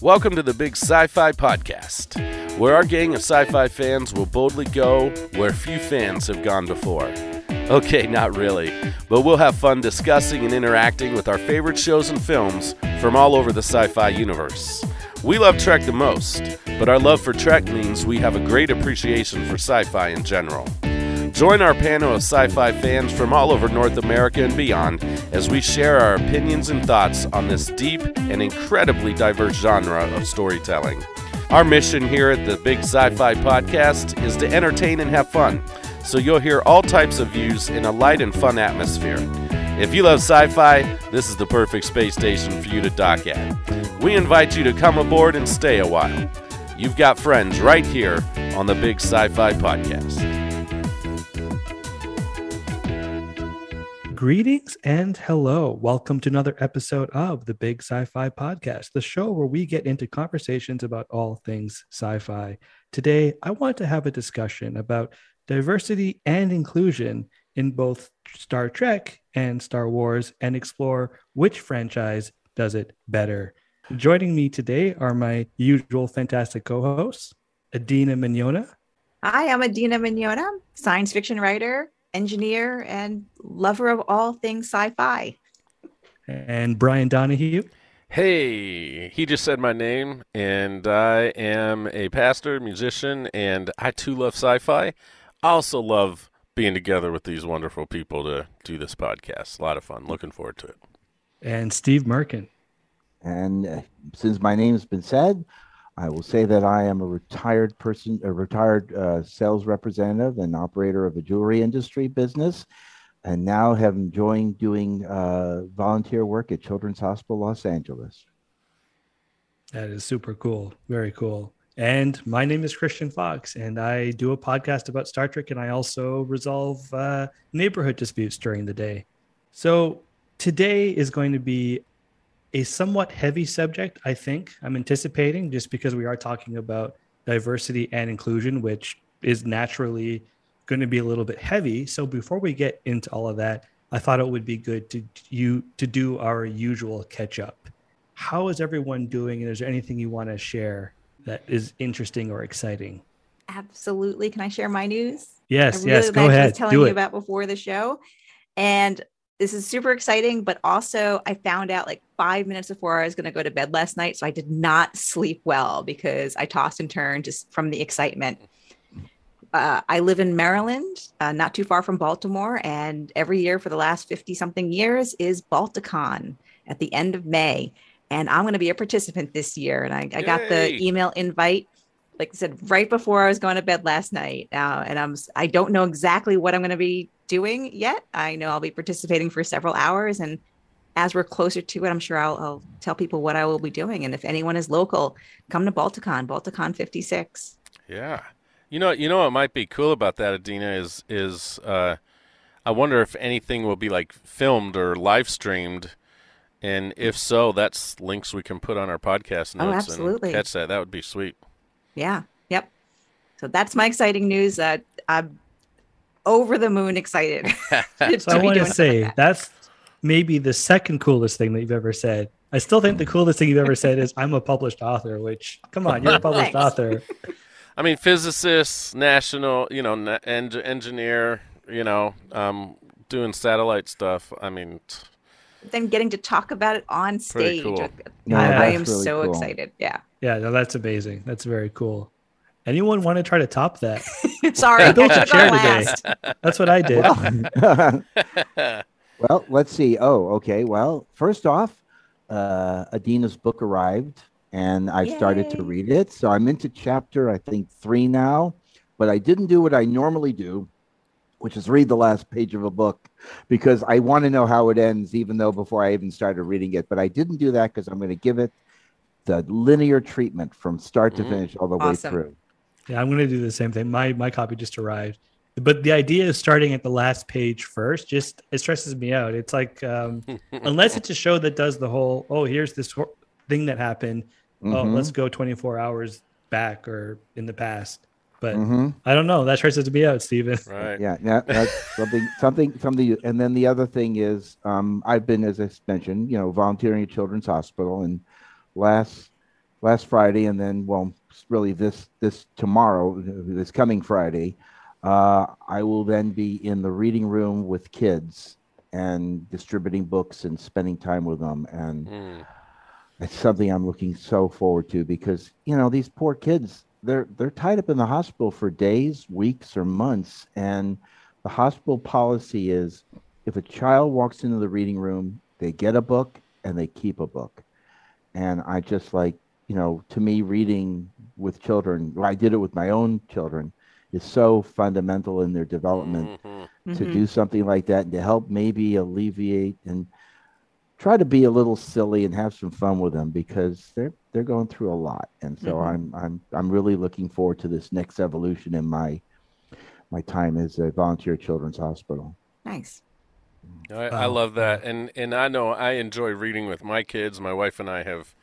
Welcome to the Big Sci Fi Podcast, where our gang of sci fi fans will boldly go where few fans have gone before. Okay, not really, but we'll have fun discussing and interacting with our favorite shows and films from all over the sci fi universe. We love Trek the most, but our love for Trek means we have a great appreciation for sci fi in general. Join our panel of sci fi fans from all over North America and beyond as we share our opinions and thoughts on this deep and incredibly diverse genre of storytelling. Our mission here at the Big Sci Fi Podcast is to entertain and have fun, so you'll hear all types of views in a light and fun atmosphere. If you love sci fi, this is the perfect space station for you to dock at. We invite you to come aboard and stay a while. You've got friends right here on the Big Sci Fi Podcast. Greetings and hello. Welcome to another episode of the Big Sci Fi Podcast, the show where we get into conversations about all things sci fi. Today, I want to have a discussion about diversity and inclusion in both Star Trek and Star Wars and explore which franchise does it better. Joining me today are my usual fantastic co hosts, Adeena Mignogna. Hi, I'm Adeena Mignogna, science fiction writer, engineer, and lover of all things sci fi. And Brian Donahue. Hey, he just said my name, and I am a pastor, musician, and I too love sci fi. I also love being together with these wonderful people to do this podcast. A lot of fun. Looking forward to it. And Steve Merkin. And uh, since my name's been said, I will say that I am a retired person, a retired uh, sales representative and operator of a jewelry industry business, and now have enjoying doing uh, volunteer work at Children's Hospital Los Angeles. That is super cool. Very cool. And my name is Christian Fox, and I do a podcast about Star Trek, and I also resolve uh, neighborhood disputes during the day. So today is going to be a somewhat heavy subject, I think. I'm anticipating just because we are talking about diversity and inclusion, which is naturally going to be a little bit heavy. So before we get into all of that, I thought it would be good to you to do our usual catch up. How is everyone doing? And is there anything you want to share that is interesting or exciting? Absolutely. Can I share my news? Yes, I really yes, go liked what I ahead. was telling Do you it. about before the show. And this is super exciting, but also I found out like five minutes before I was going to go to bed last night. So I did not sleep well because I tossed and turned just from the excitement. Uh, I live in Maryland, uh, not too far from Baltimore. And every year for the last 50 something years is Balticon at the end of May. And I'm going to be a participant this year. And I, I got the email invite like I said, right before I was going to bed last night. Uh, and I'm I don't know exactly what I'm going to be doing yet. I know I'll be participating for several hours, and as we're closer to it, I'm sure I'll, I'll tell people what I will be doing. And if anyone is local, come to Balticon, Balticon 56. Yeah. You know, you know what might be cool about that, Adeena, is is uh, I wonder if anything will be like filmed or live streamed, and if so, that's links we can put on our podcast Oh, notes absolutely. and catch that. That would be sweet. Yeah. Yep. So that's my exciting news. Uh, I'm over the moon excited. So I be want to doing say that. that's maybe the second coolest thing that you've ever said. I still think the coolest thing you've ever said is I'm a published author, which come on, you're a published author. I mean, physicist, national, you know, na- en- engineer, you know, um, doing satellite stuff. I mean, t- then getting to talk about it on stage. cool. with- No, I, I am really so cool. excited. Yeah. Yeah, no, that's amazing. That's very cool. Anyone want to try to top that? Sorry, I built a chair today. That's what I did. Well, well, let's see. Oh, okay. Well, first off, uh, Adeena's book arrived, and I started to read it. So I'm into chapter, I think, three now. But I didn't do what I normally do, which is read the last page of a book because I want to know how it ends, even though before I even started reading it. But I didn't do that because I'm going to give it the linear treatment from start to Mhm. finish all the Awesome. way through. Yeah, I'm going to do the same thing. My my copy just arrived, but the idea of starting at the last page first just it stresses me out. It's like um, unless it's a show that does the whole oh here's this hor- thing that happened. Oh, Mhm. let's go 24 hours back or in the past. But Mhm. I don't know. That stresses me out, Steven. right. Yeah, yeah, that's something, something, something. And then the other thing is, um, I've been, as I mentioned, you know, volunteering at Children's Hospital, and last last Friday, and then well, really this this tomorrow, this coming Friday, uh, I will then be in the reading room with kids and distributing books and spending time with them, and Mm. it's something I'm looking so forward to because you know these poor kids they're they're tied up in the hospital for days, weeks, or months, and the hospital policy is if a child walks into the reading room, they get a book and they keep a book. And I just like, you know, to me, reading with children, well, I did it with my own children, is so fundamental in their development Mhm. to Mhm. do something like that and to help maybe alleviate and try to be a little silly and have some fun with them because they're they're going through a lot. And so Mhm. I'm I'm I'm really looking forward to this next evolution in my my time as a volunteer children's hospital. Nice. I, I love that, and and I know I enjoy reading with my kids. My wife and I have,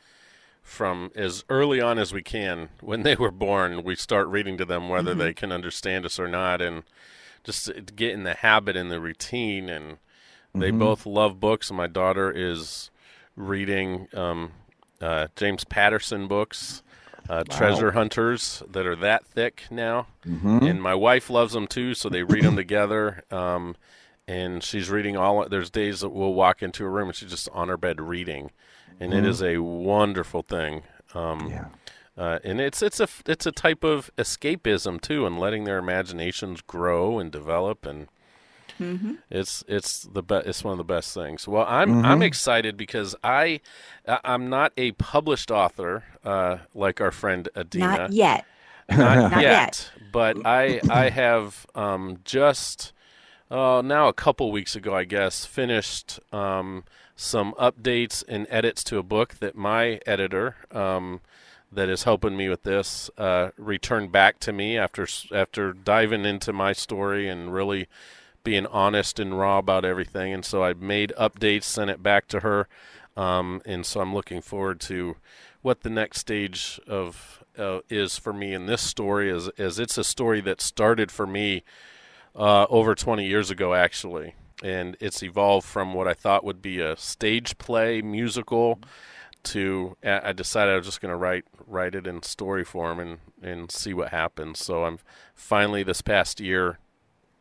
from as early on as we can, when they were born, we start reading to them, whether Mhm. they can understand us or not, and just get in the habit and the routine. And they Mhm. both love books. My daughter is reading um, uh, James Patterson books, uh, Wow. Treasure Hunters, that are that thick now Mhm. and my wife loves them too, so they read them together. Um, and she's reading all. There's days that we'll walk into a room and she's just on her bed reading, and it Mhm. is a wonderful thing. Um, yeah. uh, and it's it's a it's a type of escapism too, and letting their imaginations grow and develop, and hmm it's it's the be- it's one of the best things. Well, I'm I'm Mhm. excited because I I- I'm not a published author uh, like our friend Adeena Not yet. not, Not yet, yet. but I I have um, just uh, now a couple weeks ago, I guess, finished um, some updates and edits to a book that my editor, um, that is helping me with this, uh, returned back to me after after diving into my story and really being honest and raw about everything. And so I made updates, sent it back to her, um, and so I'm looking forward to what the next stage of uh, is for me in this story. Is as it's a story that started for me uh, over 20 years ago, actually, and it's evolved from what I thought would be a stage play musical to I decided I was just going to write write it in story form and and see what happens. So I'm finally this past year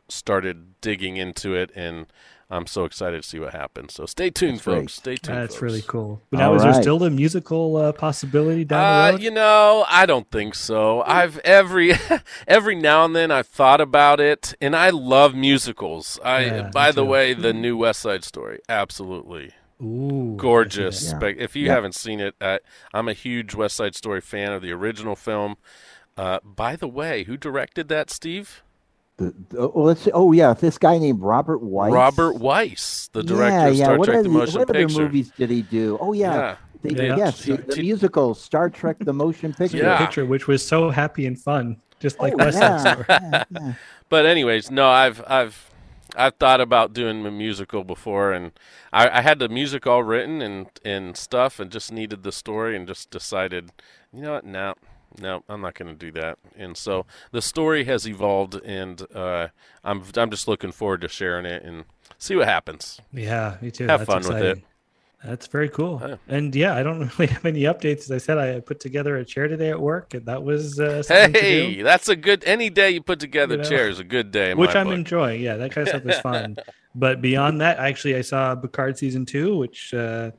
started digging into it and I'm so excited to see what happens. So stay tuned, That's great. folks. Stay tuned. That's folks. really cool. But All now, is there still a musical uh, possibility down Uh, the road? you know, I don't think so. I've every every now and then I've thought about it, and I love musicals. I, Yeah, by the too. way, the new West Side Story, absolutely Ooh, gorgeous. Yeah. If you Yeah. haven't seen it, uh, I'm a huge West Side Story fan of the original film. Uh, by the way, who directed that, Steve? The, the- oh, let's see. Oh, yeah. This guy named Robert Wise. Robert Wise, the director yeah, of yeah. Star what Trek: are The the- Motion what other movies did he do? Oh, yeah. Yeah. The- Yeah. Yes, the, the musical Star Trek: The Motion Picture. Yeah. picture, which was so happy and fun, just like Oh, West Side yeah, Story. yeah, yeah. But anyways, no, I've I've I've thought about doing a musical before, and I, I had the music all written and and stuff, and just needed the story, and just decided, you know what, no, no, I'm not going to do that. And so the story has evolved, and uh, I'm I'm just looking forward to sharing it and see what happens. Yeah, me too. Have That's fun with it. exciting. That's very cool. Yeah. And yeah, I don't really have any updates. As I said, I put together a chair today at work, and that was uh, Hey, that's a good. Any day you put together You know? chair is a good day. Which I'm book. enjoying. Yeah, that kind of stuff is fun. but beyond that, actually, I saw Picard season two, which uh,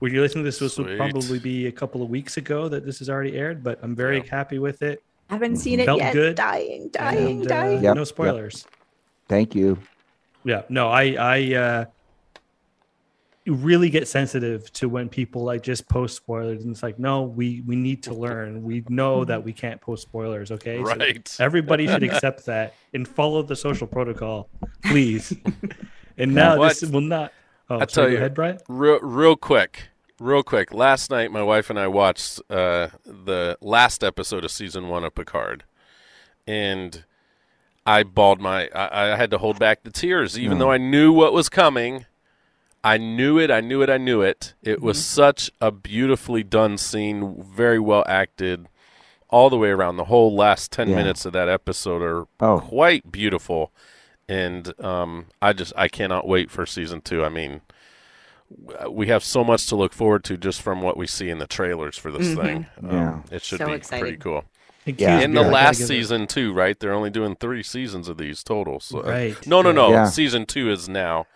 when you're listening to this, this will probably be a couple of weeks ago that this has already aired. But I'm very Yeah. happy with it. I Haven't seen it Felt yet. good. Dying, dying, and, uh, dying. Yep, no yep. spoilers. Thank you. Yeah, no, I I uh you really get sensitive to when people like just post spoilers and it's like, no, we we need to learn. We know that we can't post spoilers, okay? So Right. everybody should accept that and follow the social protocol, please. and now this will not Oh, I tell go you, ahead, Brian. Real, real quick, real quick. Last night, my wife and I watched uh, the last episode of season one of Picard, and I bawled my. I, I had to hold back the tears, even No. though I knew what was coming. I knew it. I knew it. I knew it. It was such a beautifully done scene, very well acted, all the way around. The whole last ten Yeah. minutes of that episode are Oh. quite beautiful, and um, I just I cannot wait for season two. I mean, we have so much to look forward to just from what we see in the trailers for this Mhm. thing. Um, Yeah. it should So be exciting. pretty cool. Yeah. in the I gotta last give it- season too, right? They're only doing three seasons of these total. So Right. no, no, no. Yeah. Season two is now.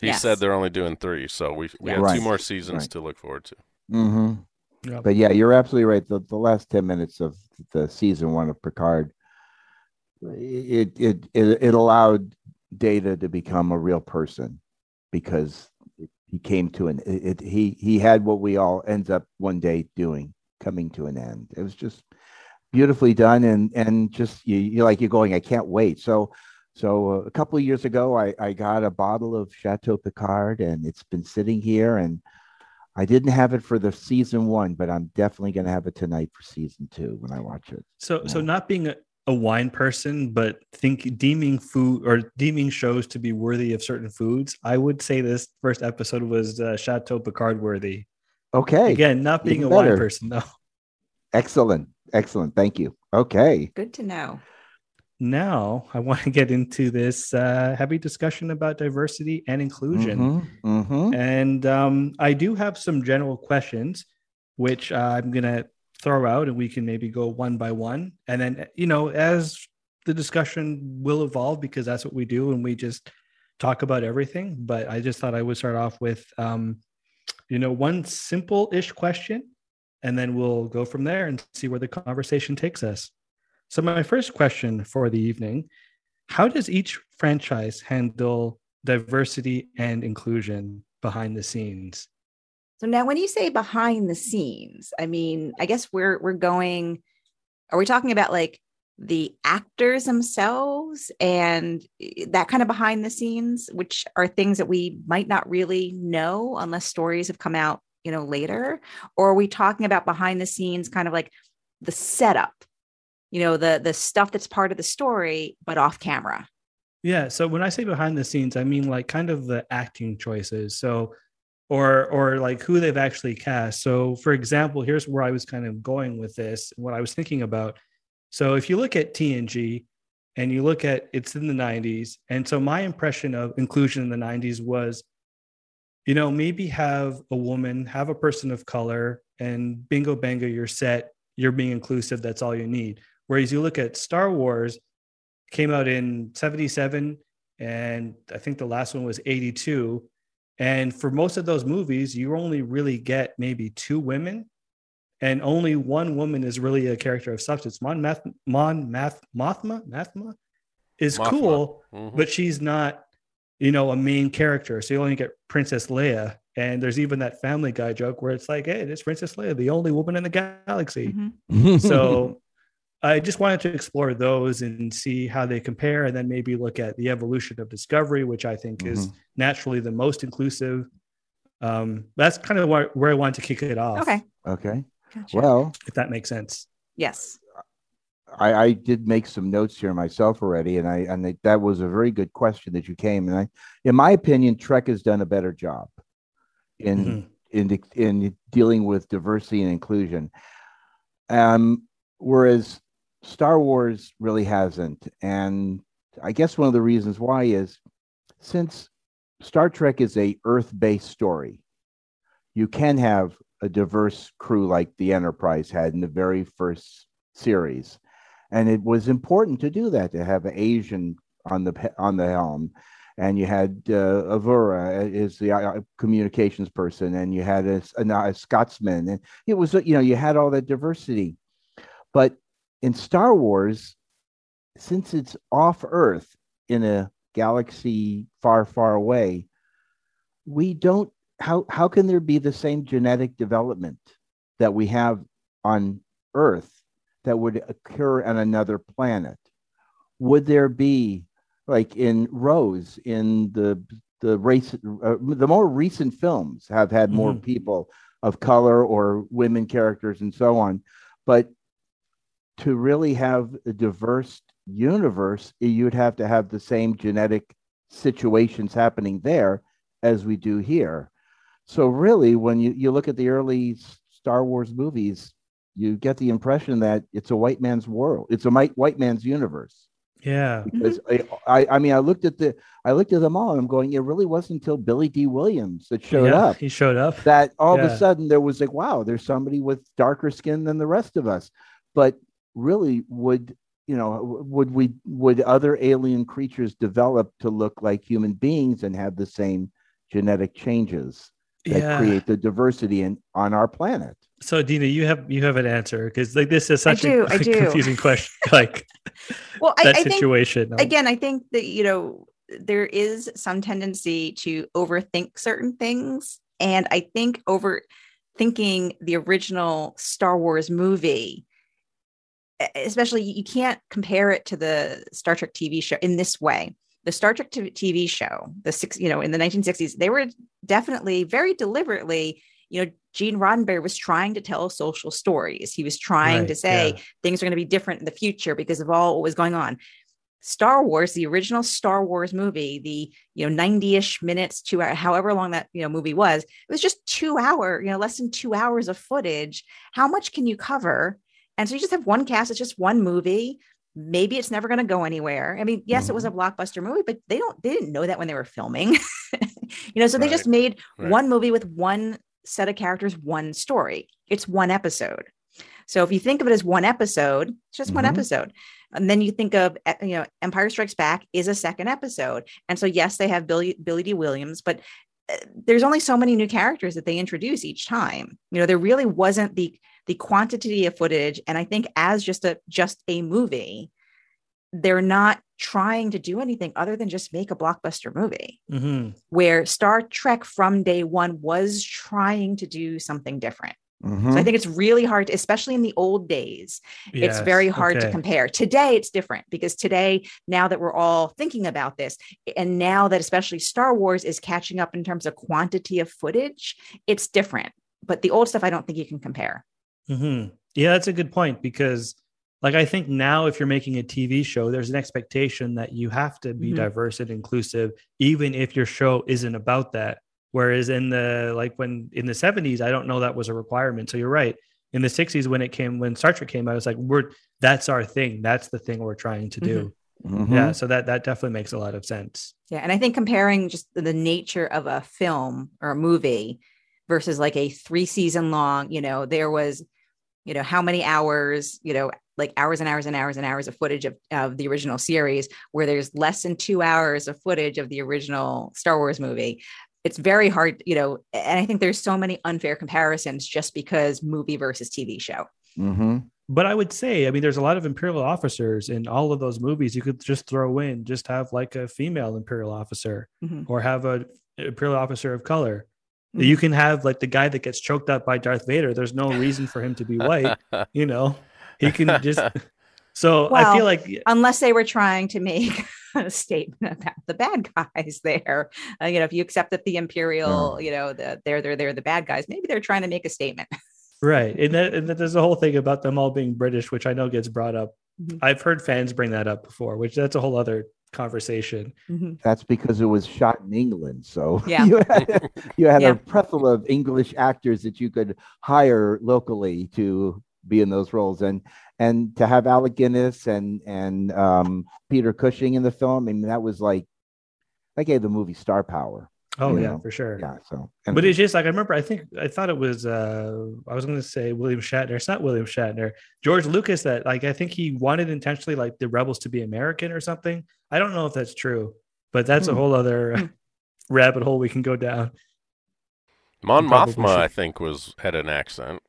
He Yes. said they're only doing three, so we we Yeah. have two more seasons Right. to look forward to. hmm Yeah. But yeah, you're absolutely right. The, the last 10 minutes of the season one of Picard, it, it, it, it allowed Data to become a real person because he came to an, it, it, he, he had what we all ends up one day doing, coming to an end. It was just beautifully done. And, and just, you, you're like, you're going, I can't wait. So, so uh, a couple of years ago, I, I got a bottle of Chateau Picard and it's been sitting here and I didn't have it for the season one, but I'm definitely going to have it tonight for season two when I watch it. So, so not being a, a wine person, but think deeming food or deeming shows to be worthy of certain foods, I would say this first episode was uh, Chateau Picard worthy. Okay. Again, not being even a wine person though. Excellent. Excellent. Thank you. Okay. Good to know. Now I want to get into this uh, heavy discussion about diversity and inclusion. Mhm, mhm. And um, I do have some general questions, which uh, I'm going to throw out and we can maybe go one by one. And then, you know, as the discussion will evolve, because that's what we do and we just talk about everything. But I just thought I would start off with, um, you know, one simple ish question, and then we'll go from there and see where the conversation takes us. So, my first question for the evening How does each franchise handle diversity and inclusion behind the scenes? So now when you say behind the scenes, I mean, I guess we're we're going are we talking about like the actors themselves and eh, that kind of behind the scenes which are things that we might not really know unless stories have come out, you know, later or are we talking about behind the scenes kind of like the setup? You know, the the stuff that's part of the story but off camera. Yeah. So when I say behind the scenes, I mean like kind of the acting choices. So, or or like who they've actually cast. So, for example, here's where I was kind of going with this. What I was thinking about. So, if you look at TNG, and you look at it's in the 90s, and so my impression of inclusion in the 90s was, you know, maybe have a woman, have a person of color, and bingo bango, you're set. You're being inclusive. That's all you need. Whereas you look at Star Wars, came out in 77 and i think the last one was 82 and for most of those movies you only really get maybe two women and only one woman is really a character of substance mon math mon math mothma mathma is Mothma. cool Mhm. but she's not you know a main character so you only get princess leia and there's even that family guy joke where it's like hey it's princess leia the only woman in the galaxy Mhm. so I just wanted to explore those and see how they compare, and then maybe look at the evolution of Discovery, which I think is naturally the most inclusive. Um, that's kind of where, where I wanted to kick it off. Okay. okay. Gotcha. Well, if that makes sense. yes. I, I did make some notes here myself already, and I and I- that was a very good question that you came. And I, in my opinion, Trek has done a better job in Mhm. in in dealing with diversity and inclusion. Um, whereas Star Wars really hasn't, and I guess one of the reasons why is since Star Trek is a Earth-based story, you can have a diverse crew like the Enterprise had in the very first series, and it was important to do that to have an Asian on the on the helm. And you had uh, Uhura is the uh, communications person, and you had a, a, a Scotsman, and it was you know you had all that diversity, but in Star Wars, since it's off Earth in a galaxy far, far away, we don't. How how can there be the same genetic development that we have on Earth that would occur on another planet? Would there be like in Rose in the the race uh, the more recent films have had more Mhm. people of color or women characters and so on but to really have a diverse universe you'd have to have the same genetic situations happening there as we do here so really when you, you look at the early star wars movies you get the impression that it's a white man's world it's a white white man's universe Yeah. Because I, I, mean, I looked at the, I looked at them all, and I'm going, it really wasn't until Billy Dee Williams that showed yeah, up He showed up. that all of a sudden there was like, wow, there's somebody with darker skin than the rest of us. But really, would you know, would we, would other alien creatures develop to look like human beings and have the same genetic changes that yeah. create the diversity in on our planet? So Dina, you have you have an answer because like this is I such do, a I do. confusing question. Like Well, I, that I think situation. um, again, I think that you know there is some tendency to overthink certain things, and I think overthinking the original Star Wars movie, especially you can't compare it to the Star Trek TV show in this way. The Star Trek TV show, the six, you know, in the 1960s, they were definitely very deliberately, you know, Gene Roddenberry was trying to tell social stories. He was trying to say yeah. things are going to be different in the future because of all what was going on. Star Wars, the original Star Wars movie, the you know 90-ish minutes to however long that you know movie was, it was just two hour, you know, less than two hours of footage. How much can you cover? And so you just have one cast, it's just one movie. Maybe it's never going to go anywhere. I mean, yes, it was a blockbuster movie, but they don't they didn't know that when they were filming. you know, so they just made right. one movie with one set of characters, one story. It's one episode. So if you think of it as one episode, it's just one Mhm. episode. And then you think of uh, you know Empire Strikes Back is a second episode. And so yes, they have Billy Billy Dee Williams, but there's only so many new characters that they introduce each time. You know, there really wasn't the the quantity of footage. And I think as just a just a movie, they're not trying to do anything other than just make a blockbuster movie Mhm. where Star Trek from day one was trying to do something different. Mhm. So I think it's really hard, especially in the old days. it's very hard to compare. Today, it's different because today, now that we're all thinking about this, and now that especially Star Wars is catching up in terms of quantity of footage, it's different. But the old stuff, I don't think you can compare. hmm Yeah, that's a good point because, like, I think now if you're making a TV show, there's an expectation that you have to be Mhm. diverse and inclusive, even if your show isn't about that. Whereas in the like when in the 70s, I don't know that was a requirement. So you're right. In the 60s, when it came when Star Trek came out, it's like we're that's our thing. That's the thing we're trying to do. Mhm. Yeah. So that that definitely makes a lot of sense. Yeah. And I think comparing just the nature of a film or a movie versus like a three season long, you know, there was, you know, how many hours, you know, like hours and hours and hours and hours of footage of, of the original series, where there's less than two hours of footage of the original Star Wars movie. It's very hard, you know, and I think there's so many unfair comparisons just because movie versus TV show. Mhm. But I would say, I mean, there's a lot of imperial officers in all of those movies. You could just throw in, just have like a female imperial officer, Mhm. or have a imperial officer of color. Mhm. You can have like the guy that gets choked up by Darth Vader. There's no reason for him to be white. you know, he can just. So I feel like unless they were trying to make a statement about the bad guys there. Uh, you know, if you accept that the imperial, you know, the, they're they're they're the bad guys, maybe they're trying to make a statement. right, and, that, and that there's a whole thing about them all being British, which I know gets brought up. Mhm. I've heard fans bring that up before, which that's a whole other conversation. Mhm. That's because it was shot in England. So Yeah. you had, you had Yeah. a plethora of English actors that you could hire locally to be in those roles, and and to have Alec Guinness and and um, Peter Cushing in the film. I mean, that was like that gave the movie star power. Oh yeah, know, for sure. Yeah. So, But it's just like I remember. I think I thought it was. uh I was going to say William Shatner. It's not William Shatner. George Lucas. That like I think he wanted intentionally like the rebels to be American or something. I don't know if that's true, but that's a Hmm. whole other Hmm. rabbit hole we can go down. Mon Mothma, I think, was had an accent,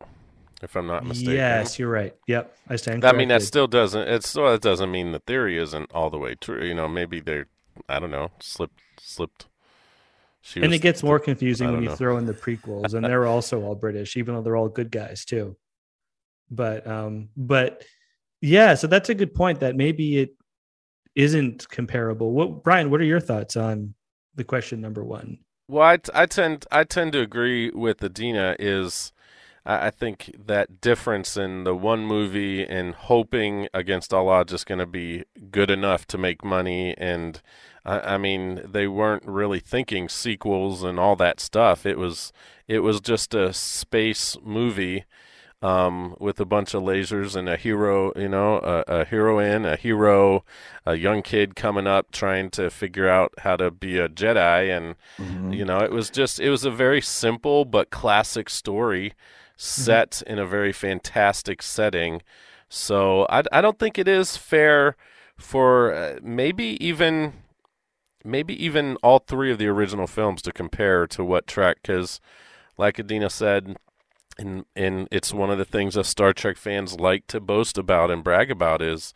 if I'm not mistaken. Yes, you're right. Yep, I stand. I mean, that still doesn't. It still that doesn't mean the theory isn't all the way true. You know, maybe they're. I don't know. Slipped. Slipped. She and was- it gets more confusing when you know. throw in the prequels, and they're also all British, even though they're all good guys too. But um, but yeah, so that's a good point. That maybe it isn't comparable. What Brian? What are your thoughts on the question number one? Well, I, t- I tend I tend to agree with Adeena. Is I, I think that difference in the one movie and hoping against all odds is going to be good enough to make money, and I, I mean they weren't really thinking sequels and all that stuff. It was it was just a space movie um, with a bunch of lasers and a hero, you know, a, a heroine, a hero, a young kid coming up trying to figure out how to be a Jedi, and Mhm. you know, it was just it was a very simple but classic story set in a very fantastic setting. So I, I don't think it is fair for uh, maybe even maybe even all three of the original films to compare to what Trek because like Adeena said and and it's one of the things that Star Trek fans like to boast about and brag about is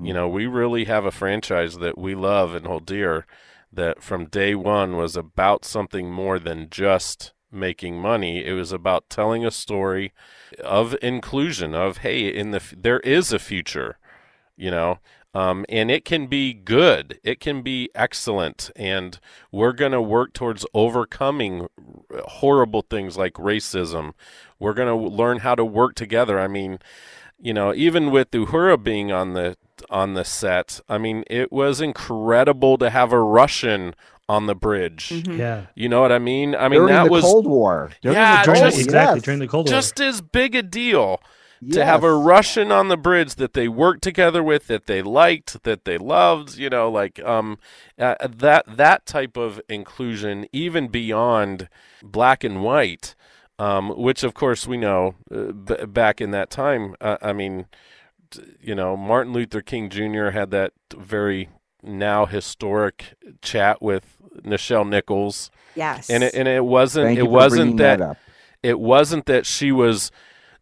you know we really have a franchise that we love and hold dear that from day one was about something more than just making money it was about telling a story of inclusion of hey in the there is a future you know? Um, and it can be good it can be excellent and we're going to work towards overcoming horrible things like racism. We're going to learn how to work together. I mean you know even with uhura being on the on the set i mean it was incredible to have a russian on the bridge Mhm. Yeah. you know what i mean i mean during that the was Cold War. During Yeah, the During just- exactly yes. during the Cold War. just as big a deal to have a Russian on the bridge that they worked together with, that they liked, that they loved, you know, like um, uh, that that type of inclusion, even beyond black and white, um, which of course we know uh, b- back in that time. Uh, I mean, t- you know, Martin Luther King Jr. had that very now historic chat with Nichelle Nichols, Yes. and it, and it wasn't Thank it wasn't bringing that it wasn't that she was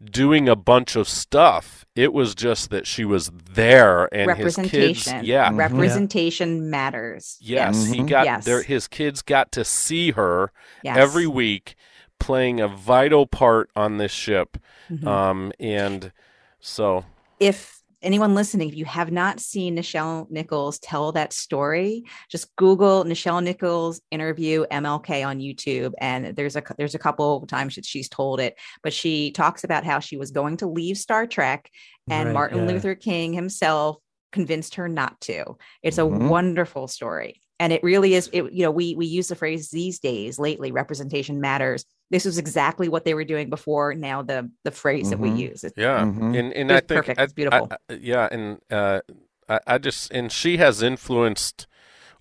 doing a bunch of stuff. It was just that she was there and his kids. Representation. Yeah. Mhm. Representation matters. Yes, he Mhm. got Yes. there. His kids got to see her Yes. every week playing a vital part on this ship. Mhm. Um, and so if anyone listening, if you have not seen Nichelle Nichols tell that story, just Google Nichelle Nichols interview MLK on YouTube, and there's a there's a couple of times that she's told it. But she talks about how she was going to leave Star Trek, and Right, Martin yeah. Luther King himself convinced her not to. It's a Mhm. wonderful story. And it really is, it, you know, we we use the phrase these days lately, representation matters. This was exactly what they were doing before. Now the the phrase that we Mhm. use. It's- yeah, Mhm. and and It I think perfect. I- It's beautiful. I- I- yeah, and uh, I, I just and she has influenced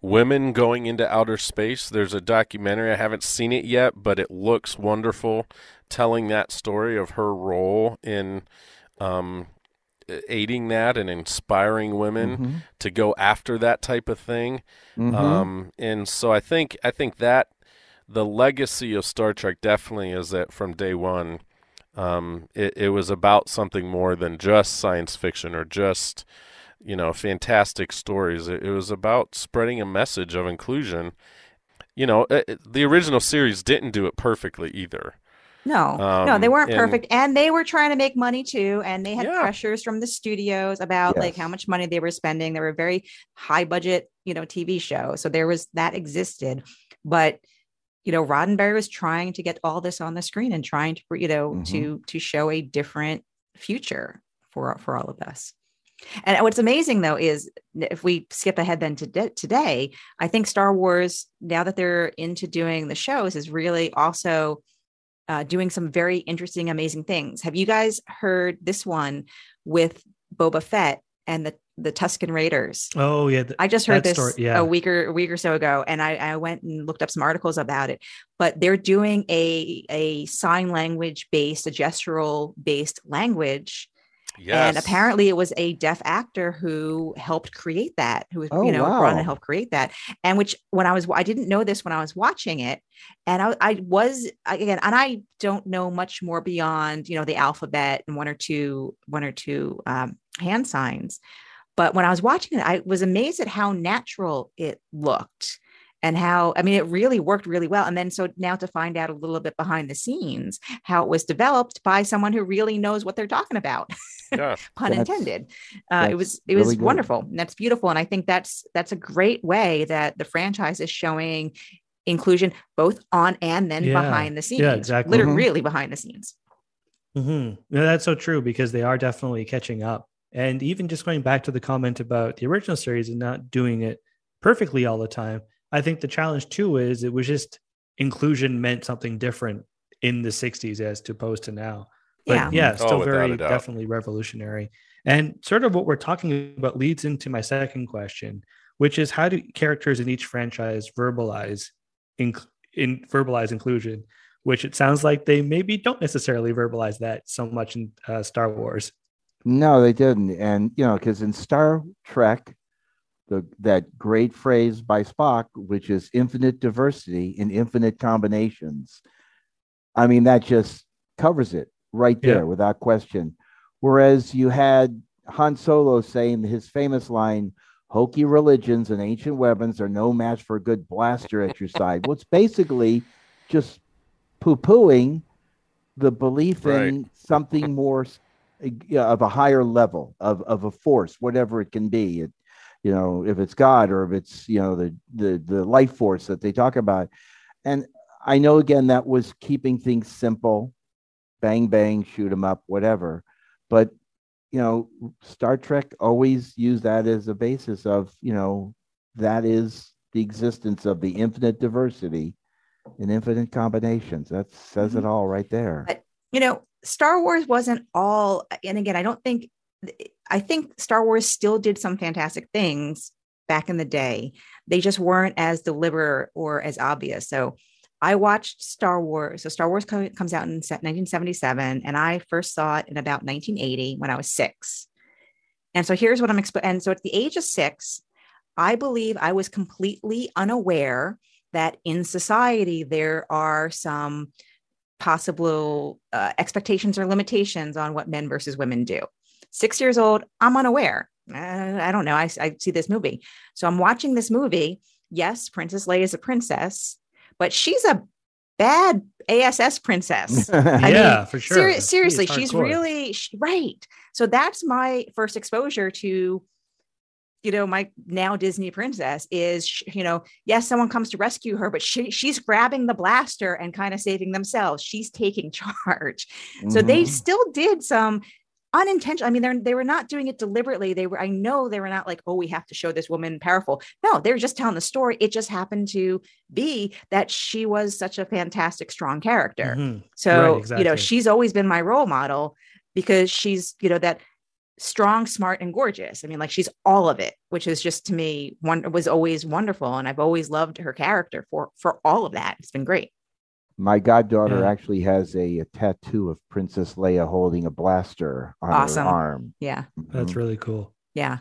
women going into outer space. There's a documentary I haven't seen it yet, but it looks wonderful, telling that story of her role in um, aiding that and inspiring women Mhm. to go after that type of thing. Mhm. Um, and so I think I think that the legacy of Star Trek definitely is that from day one, um, it, it was about something more than just science fiction or just you know fantastic stories. It, it was about spreading a message of inclusion. You know, it, it- the original series didn't do it perfectly either. No, no, they Um, weren't and- perfect. And they were trying to make money too. And they had Yeah. pressures from the studios about like how much money they were spending. They were a very high budget, you know, TV show. So there was that existed. But you know, Roddenberry was trying to get all this on the screen and trying to, you know, Mhm. to to show a different future for for all of us. And what's amazing though is if we skip ahead then to de- today, I think Star Wars, now that they're into doing the shows, is really also uh, doing some very interesting, amazing things. Have you guys heard this one with Boba Fett and the the Tusken Raiders? Oh yeah. th- I just heard this story- yeah. a week or a week or so ago, and I, I went and looked up some articles about it. But they're doing a a sign language based, a gestural based language, Yes. and apparently it was a deaf actor who helped create that, who was Oh, you know brought in wow. and helped create that. And which when I was I didn't know this when I was watching it, and I, I was again, and I don't know much more beyond you know the alphabet and one or two one or two um, hand signs. But when I was watching it, I was amazed at how natural it looked and how, I mean, it really worked really well. And then so now to find out a little bit behind the scenes, how it was developed by someone who really knows what they're talking about, yeah. pun That's- intended. Uh, it was, it was really good. wonderful. And that's beautiful. And I think that's, that's a great way that the franchise is showing inclusion both on and then Yeah. behind the scenes. Yeah, exactly. Literally, Mhm. really behind the scenes. Mm-hmm. Yeah, that's so true because they are definitely catching up. And even just going back to the comment about the original series and not doing it perfectly all the time, I think the challenge too is it was just inclusion meant something different in the 60s as opposed to now. but Yeah. yeah, Oh, still without very definitely revolutionary. And sort of what we're talking about leads into my second question, which is how do characters in each franchise verbalize in, in verbalize inclusion? Which it sounds like they maybe don't necessarily verbalize that so much in uh, Star Wars. No, they didn't. And you know, because in Star Trek, the that great phrase by Spock, which is infinite diversity in infinite combinations. I mean, that just covers it right there Yeah. without question. Whereas you had Han Solo saying his famous line, hokey religions and ancient weapons are no match for a good blaster at your side. Well, it's basically just poo-pooing the belief in something more of a higher level of, of a force, whatever it can be. It, you know, if it's God or if it's you know the the the life force that they talk about. And I know again that was keeping things simple, bang bang, shoot 'em up, whatever. But you know, Star Trek always used that as a basis of you know that is the existence of the infinite diversity and infinite combinations. That says it mm-hmm. all right there. But- you know, Star Wars wasn't all, and again, I don't think, I think Star Wars still did some fantastic things back in the day. They just weren't as deliberate or as obvious. So I watched Star Wars. So Star Wars co- comes out in 1977, and I first saw it in about 1980 when I was six. And so here's what I'm exp- and so at the age of six, I believe I was completely unaware that in society there are some possible uh, expectations or limitations on what men versus women do. Six years old, I'm unaware. Uh, I don't know. I, I see this movie. So I'm watching this movie. Yes, Princess Leia is a princess, but she's a bad ASS princess. I yeah, mean, for sure. Seri- seriously, She's she's really she, right. So that's my first exposure to, you know, my now Disney princess is, you know, yes, someone comes to rescue her, but she, she's grabbing the blaster and kind of saving themselves. She's taking charge. So they Mhm. still did some unintentional. I mean, they're they were not doing it deliberately. They were. I know they were not like, oh, we have to show this woman powerful. No, they were just telling the story. It just happened to be that she was such a fantastic, strong character. Mhm. So, Right, you know, she's always been my role model because she's, you know, that strong, smart, and gorgeous. I mean, like she's all of it, which is just to me one was always wonderful. And I've always loved her character for for all of that. It's been great. My goddaughter Yeah. actually has a, a tattoo of Princess Leia holding a blaster on Awesome. her arm. Yeah. That's Mhm. really cool. Yeah.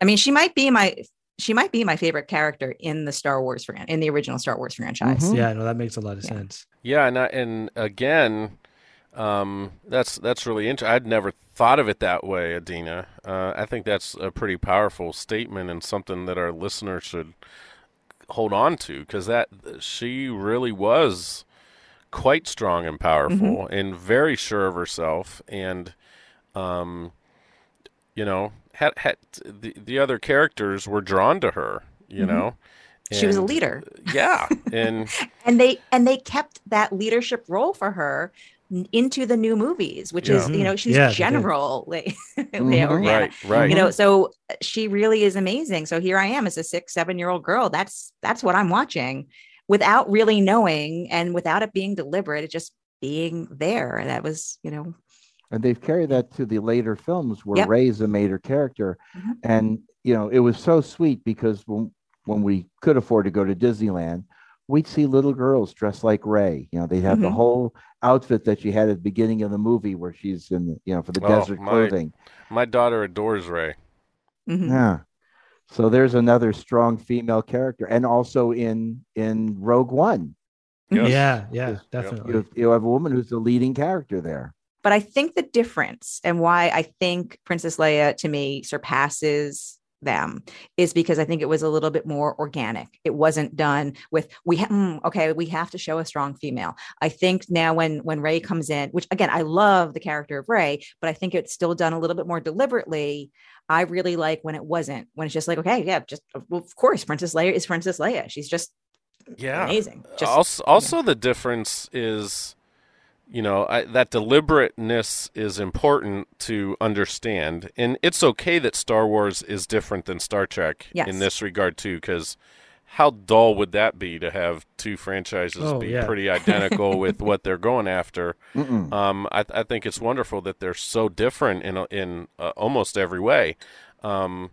I mean, she might be my she might be my favorite character in the Star Wars fran- in the original Star Wars franchise. Mhm. Yeah, no, that makes a lot of Yeah. sense. Yeah, and I, and again, um, that's that's really interesting. I'd never thought of it that way, Adeena. Uh, I think that's a pretty powerful statement and something that our listeners should hold on to because that she really was quite strong and powerful and very sure of herself and um you know had, had the, the other characters were drawn to her you Mhm. know She was a leader. yeah and and they and they kept that leadership role for her into the new movies which is you know she's Yeah, they did. general Le- Leia Mhm. Organa. right right you know so uh, she really is amazing so here i am as a six seven year old girl that's that's what i'm watching without really knowing and without it being deliberate it just being there that was you know And they've carried that to the later films where Yep. Rey's a major character. Mhm. And, you know, it was so sweet because when, when we could afford to go to Disneyland, we'd see little girls dressed like Rey. You know, they'd have the Mhm. whole outfit that she had at the beginning of the movie where she's in, the, you know, for the Oh, desert my- clothing. my daughter adores Rey mhm. Yeah. So there's another strong female character. And also in in Rogue One, Yes. Yeah, yeah, definitely. you have, you have a woman who's the leading character there. But I think the difference and why I think Princess Leia to me surpasses them is because I think it was a little bit more organic. It wasn't done with we ha- mm, okay, we have to show a strong female. I think now when when Rey comes in, which again I love the character of Rey, but I think it's still done a little bit more deliberately. I really like when it wasn't when it's just like okay, yeah, just well, of course Princess Leia is Princess Leia. She's just yeah amazing. Just also, also the difference is you know I, that deliberateness is important to understand and it's okay that star wars is different than star trek Yes. in this regard too because how dull would that be to have two franchises Oh, be yeah. pretty identical with what they're going after? Um, I, I think it's wonderful that they're so different in in uh, almost every way. Um,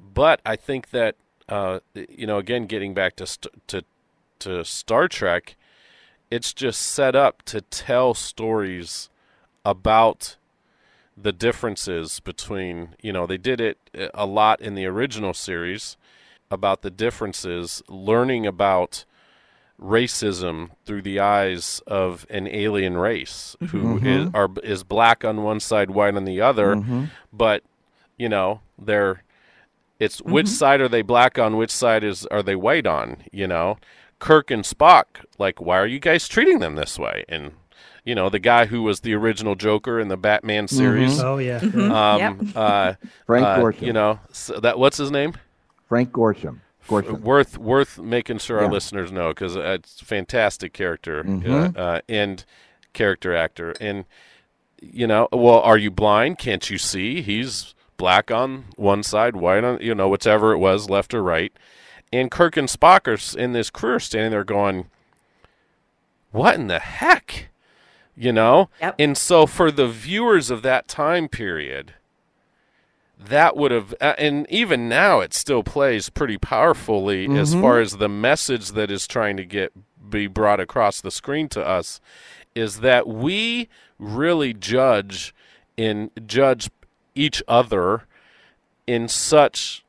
but I think that uh, you know, again, getting back to st- to to Star Trek, it's just set up to tell stories about the differences between you know they did it uh, a lot in the original series about the differences learning about racism through the eyes of an alien race who is Mhm. are is black on one side white on the other Mhm. but you know they're it's which Mhm. side are they black on which side is are they white on you know kirk and spock like why are you guys treating them this way and you know the guy who was the original joker in the batman series Oh yeah. Mhm. um Yep. uh, Frank uh, Gorshin. you know so that what's his name Frank Gorshin. Gorshin. worth worth making sure our listeners know because it's a fantastic character uh, uh, and character actor and you know well are you blind can't you see he's black on one side white on you know whichever it was left or right and kirk and spock are in this crew are standing there going what in the heck you know Yep. and so for the viewers of that time period that would have and even now it still plays pretty powerfully as Mhm. far as the message that is trying to get be brought across the screen to us is that we really judge in judge each other in such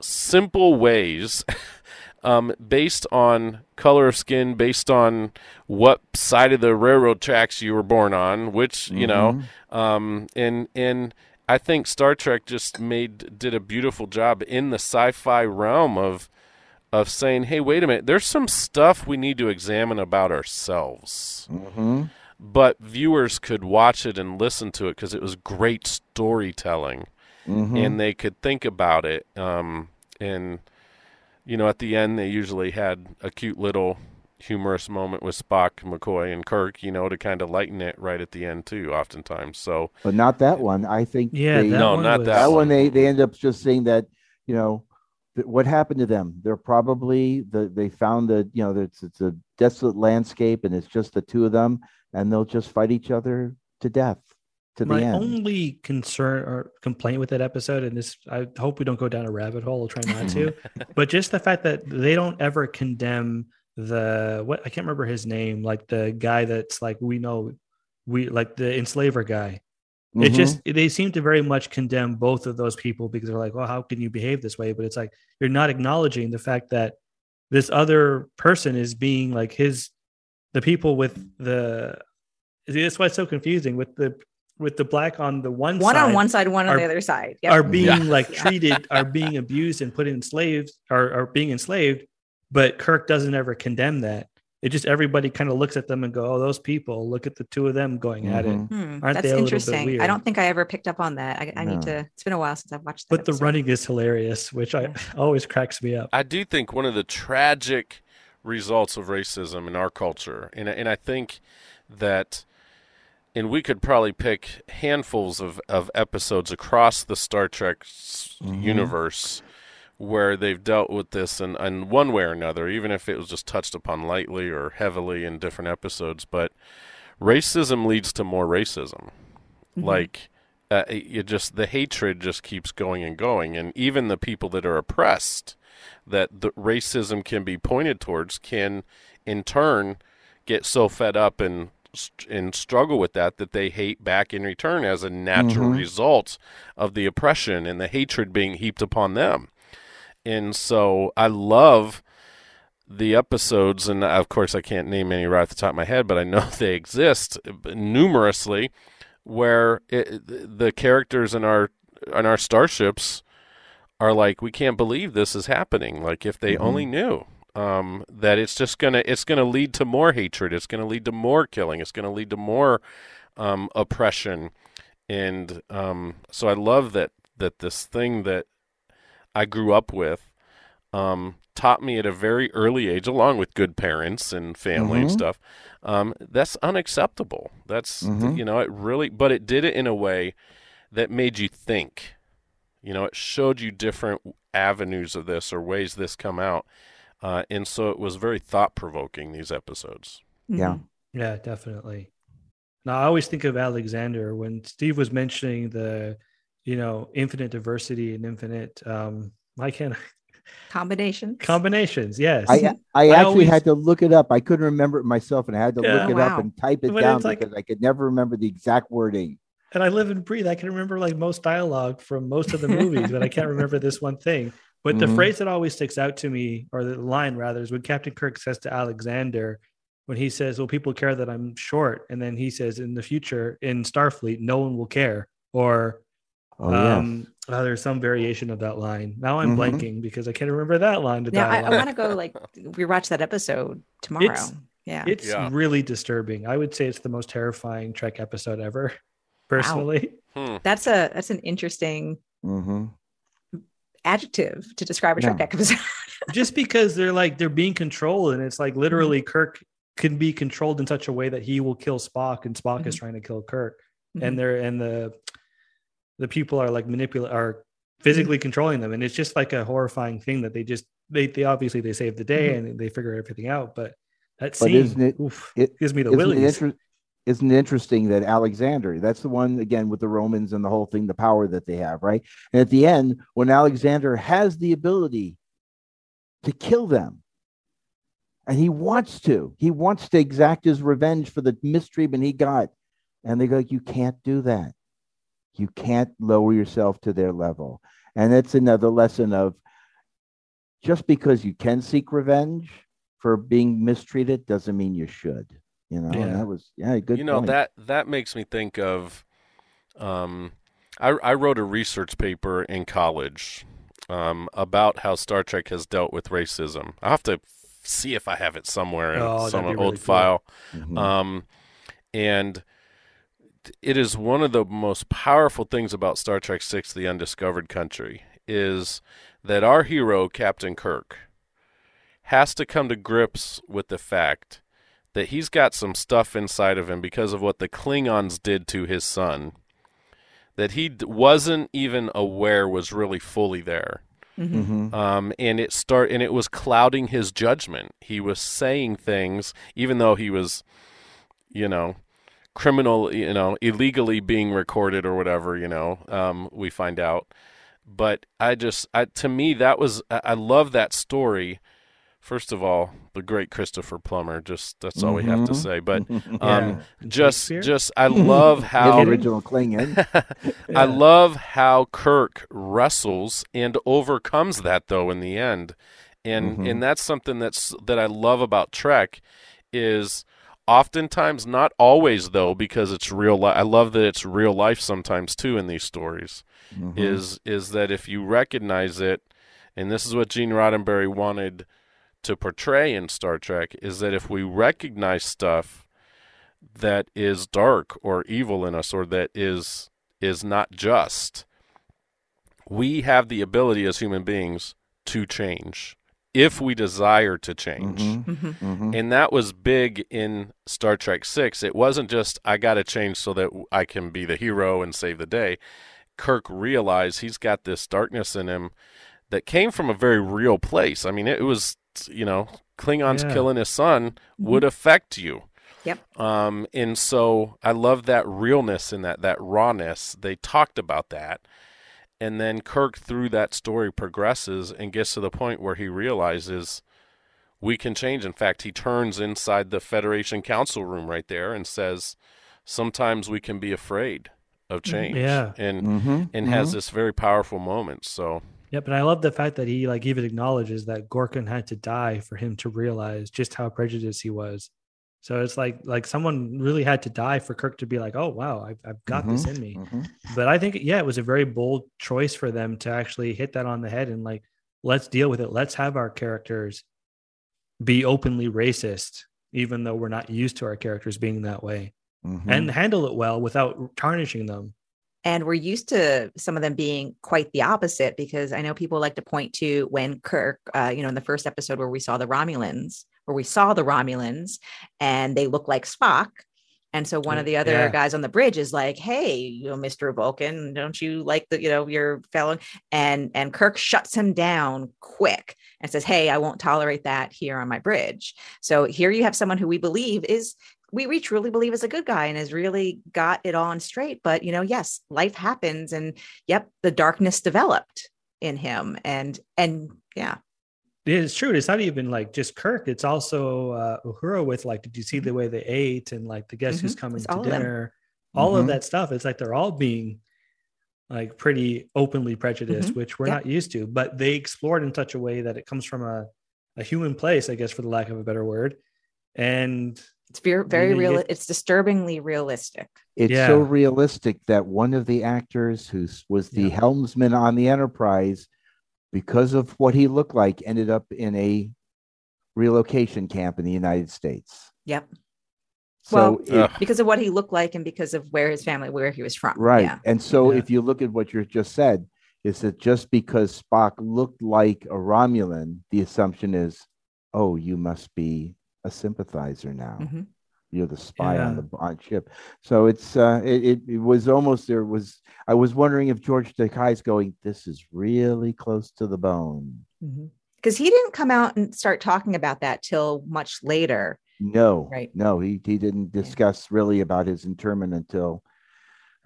simple ways um, based on color of skin based on what side of the railroad tracks you were born on which you know um, and and I think Star Trek just made did a beautiful job in the sci-fi realm of of saying, "Hey, wait a minute, there's some stuff we need to examine about ourselves." hmm But viewers could watch it and listen to it because it was great storytelling, hmm and they could think about it. Um, and you know, at the end, they usually had a cute little humorous moment with Spock, McCoy, and Kirk. You know, to kind of lighten it right at the end too. Oftentimes, so But not that one. I think Yeah, they, No, not was- that that one. one they they end up just saying that you know th- what happened to them they're probably the they found that you know it's, it's a desolate landscape and it's just the two of them and they'll just fight each other to death to the My end only concern or complaint with that episode, and this, I hope we don't go down a rabbit hole. I'll try not to, but just the fact that they don't ever condemn the what I can't remember his name, like the guy that's like we know, we like the enslaver guy. It Mhm. just they seem to very much condemn both of those people because they're like, well, how can you behave this way? But it's like you're not acknowledging the fact that this other person is being like his the people with the that's why it's so confusing with the with the black on the one One side on one side, one on the other side. Yep. are being Yeah. like treated are being abused and put in slaves are, are being enslaved but kirk doesn't ever condemn that it just everybody kind of looks at them and go oh those people look at the two of them going at it Mhm. Hmm, Aren't that's they a little bit interesting. weird? I don't think I ever picked up on that. I, I need to. It's been a while since I've watched that. but the running is hilarious which i always cracks me up I do think one of the tragic results of racism in our culture, and and I think that, and we could probably pick handfuls of, of episodes across the Star Trek s Mhm. universe where they've dealt with this in, in one way or another, even if it was just touched upon lightly or heavily in different episodes. But racism leads to more racism. Mhm. Like, uh, it just the hatred just keeps going and going, and even the people that are oppressed, that the racism can be pointed towards, can in turn get so fed up and and struggle with that that they hate back in return as a natural Mhm. result of the oppression and the hatred being heaped upon them. And so I love the episodes, and of course I can't name any right off the top of my head, but I know they exist numerously, where it, the characters in our in our starships are like, we can't believe this is happening. Like if they Mhm. only knew um, that it's just gonna it's gonna lead to more hatred. It's gonna lead to more killing. It's gonna lead to more um, oppression. And um, so I love that that this thing that I grew up with um, taught me at a very early age, along with good parents and family and Mhm. stuff. Um, that's unacceptable. That's Mhm. you know it really, but it did it in a way that made you think. You know, it showed you different avenues of this or ways this come out. Uh, and so it was very thought provoking, these episodes. Yeah. Mhm. Yeah, definitely. Now I always think of Alexander when Steve was mentioning the, you know, infinite diversity and infinite um I can't Combinations. combinations. Yes. I I I actually always- had to look it up. I couldn't remember it myself, and I had to Yeah. look it Wow. up and type it But down it's like- because I could never remember the exact wording. and I live and breathe. I can remember like most dialogue from most of the movies, but I can't remember this one thing. But the Mhm. phrase that always sticks out to me, or the line rather, is when Captain Kirk says to Alexander, when he says, Well, people care that I'm short. And then he says, In the future, in Starfleet, no one will care. Or Oh yeah. um, uh, there's some variation of that line. Now I'm Mhm. blanking because I can't remember that line. To Now I, I want to go like we watch that episode tomorrow. It's- yeah. It's Yeah. really disturbing. I would say it's the most terrifying Trek episode ever, personally. Hmm. That's a that's an interesting hmm adjective to describe a Trek Yeah. episode. Just because they're like they're being controlled, and it's like Mm-hmm. literally Kirk can be controlled in such a way that he will kill Spock, and Spock is Mhm. trying to kill Kirk, Mhm. and they're and the the people are like manipulate are physically Mm-hmm. controlling them, and it's just like a horrifying thing that they just they they obviously they save the day Mhm. and they figure everything out, but that But scene isn't it- oof, it- gives me the Isn't it, willies. inter- isn't interesting that Alexander, that's the one again with the Romans and the whole thing, the power that they have, right? And at the end, when Alexander has the ability to kill them, and he wants to, he wants to exact his revenge for the mistreatment he got. And they go, You can't do that. You can't lower yourself to their level. And it's another lesson of just because you can seek revenge for being mistreated doesn't mean you should. You know, Yeah. and that was yeah, good. you know point. that that makes me think of um I, I wrote a research paper in college um, about how Star Trek has dealt with racism. I have to see if I have it somewhere in Oh, some old really cool. file. Mhm. Um, and it is one of the most powerful things about Star Trek Six: The Undiscovered Country is that our hero, Captain Kirk, has to come to grips with the fact that he's got some stuff inside of him because of what the Klingons did to his son that he d- wasn't even aware was really fully there. Mhm. Mhm. Um, and it start and it was clouding his judgment. He was saying things, even though he was, you know, criminal, you know, illegally being recorded or whatever. You know, um, we find out. But I just, I, to me, that was I, I love that story. First of all, the great Christopher Plummer. Just that's all we have to Mhm. say. But Yeah. um, just, just I love the how original Klingon. I love how Kirk wrestles and overcomes that though in the end. And Mhm. and that's something that's that I love about Trek is oftentimes not always though because it's real life. I love that it's real life sometimes too in these stories. Mhm. Is is that if you recognize it and this is what Gene Roddenberry wanted to portray in Star Trek is that if we recognize stuff that is dark or evil in us or that is is not just we have the ability as human beings to change if we desire to change Mhm. Mhm. Mhm. and that was big in Star Trek 6 it wasn't just I got to change so that I can be the hero and save the day Kirk realized he's got this darkness in him that came from a very real place i mean it was you know klingons Yeah. killing his son would affect you Yep. um and so i love that realness and that that rawness they talked about that and then kirk through that story progresses and gets to the point where he realizes we can change in fact he turns inside the federation council room right there and says sometimes we can be afraid of change Yeah. and Mhm. and has Mhm. this very powerful moment so Yep, and I love the fact that he like even acknowledges that Gorkon had to die for him to realize just how prejudiced he was. So it's like like someone really had to die for Kirk to be like, oh wow, I've, I've got this in me. Mhm. But I think yeah, it was a very bold choice for them to actually hit that on the head and like let's deal with it. Let's have our characters be openly racist, even though we're not used to our characters being that way, Mhm. and handle it well without tarnishing them. And we're used to some of them being quite the opposite because I know people like to point to when Kirk, uh, you know, in the first episode where we saw the Romulans, where we saw the Romulans and they look like Spock. And so one of the other Yeah. guys on the bridge is like, "Hey, you know, Mr. Vulcan, don't you like the, you know, your fellow?" And and Kirk shuts him down quick and says, "Hey, I won't tolerate that here on my bridge." So here you have someone who we believe is we, we truly believe is a good guy and has really got it on straight. But you know, yes, life happens, and yep, the darkness developed in him, and and yeah, It's true. It's not even like just Kirk. It's also uh, Uhura with like, did you see the way they ate and like the guest who's Mhm. coming It's to all of them. dinner? All of Mhm. that stuff. It's like they're all being like pretty openly prejudiced, which we're Yep. not used to. But they explored in such a way that it comes from a, a human place, I guess, for the lack of a better word. And it's very very Really real. get- It's disturbingly realistic. It's Yeah. so realistic that one of the actors who was the Yeah. helmsman on the Enterprise, because of what he looked like, ended up in a relocation camp in the United States. Yep. So Well, it- because of what he looked like and because of where his family, where he was from. right. Yeah. And so Yeah. if you look at what you just said, is that just because Spock looked like a Romulan, the assumption is, oh, you must be a sympathizer now. Mhm. You're the spy on the on ship. So it's uh it, it, it was almost there was I was wondering if George Takei's going, this is really close to the bone. Because he didn't come out and start talking about that till much later. No, Right. No, he he didn't Yeah. discuss really about his internment until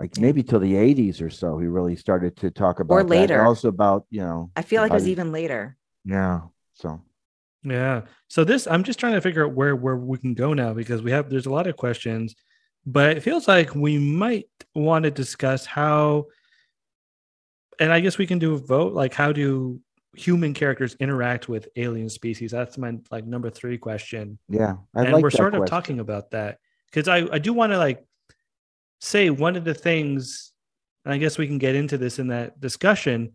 like maybe till the 80s or so. He really started to talk about or later. Also about, you know, I feel like it was his- even later. yeah. So Yeah. So this, I'm just trying to figure out where where we can go now because we have there's a lot of questions, but it feels like we might want to discuss how, and I guess we can do a vote. Like, how do human characters interact with alien species? That's my like number three question, yeah. I and like we're sort of talking about that because I I do want to like say one of the things, and I guess we can get into this in that discussion.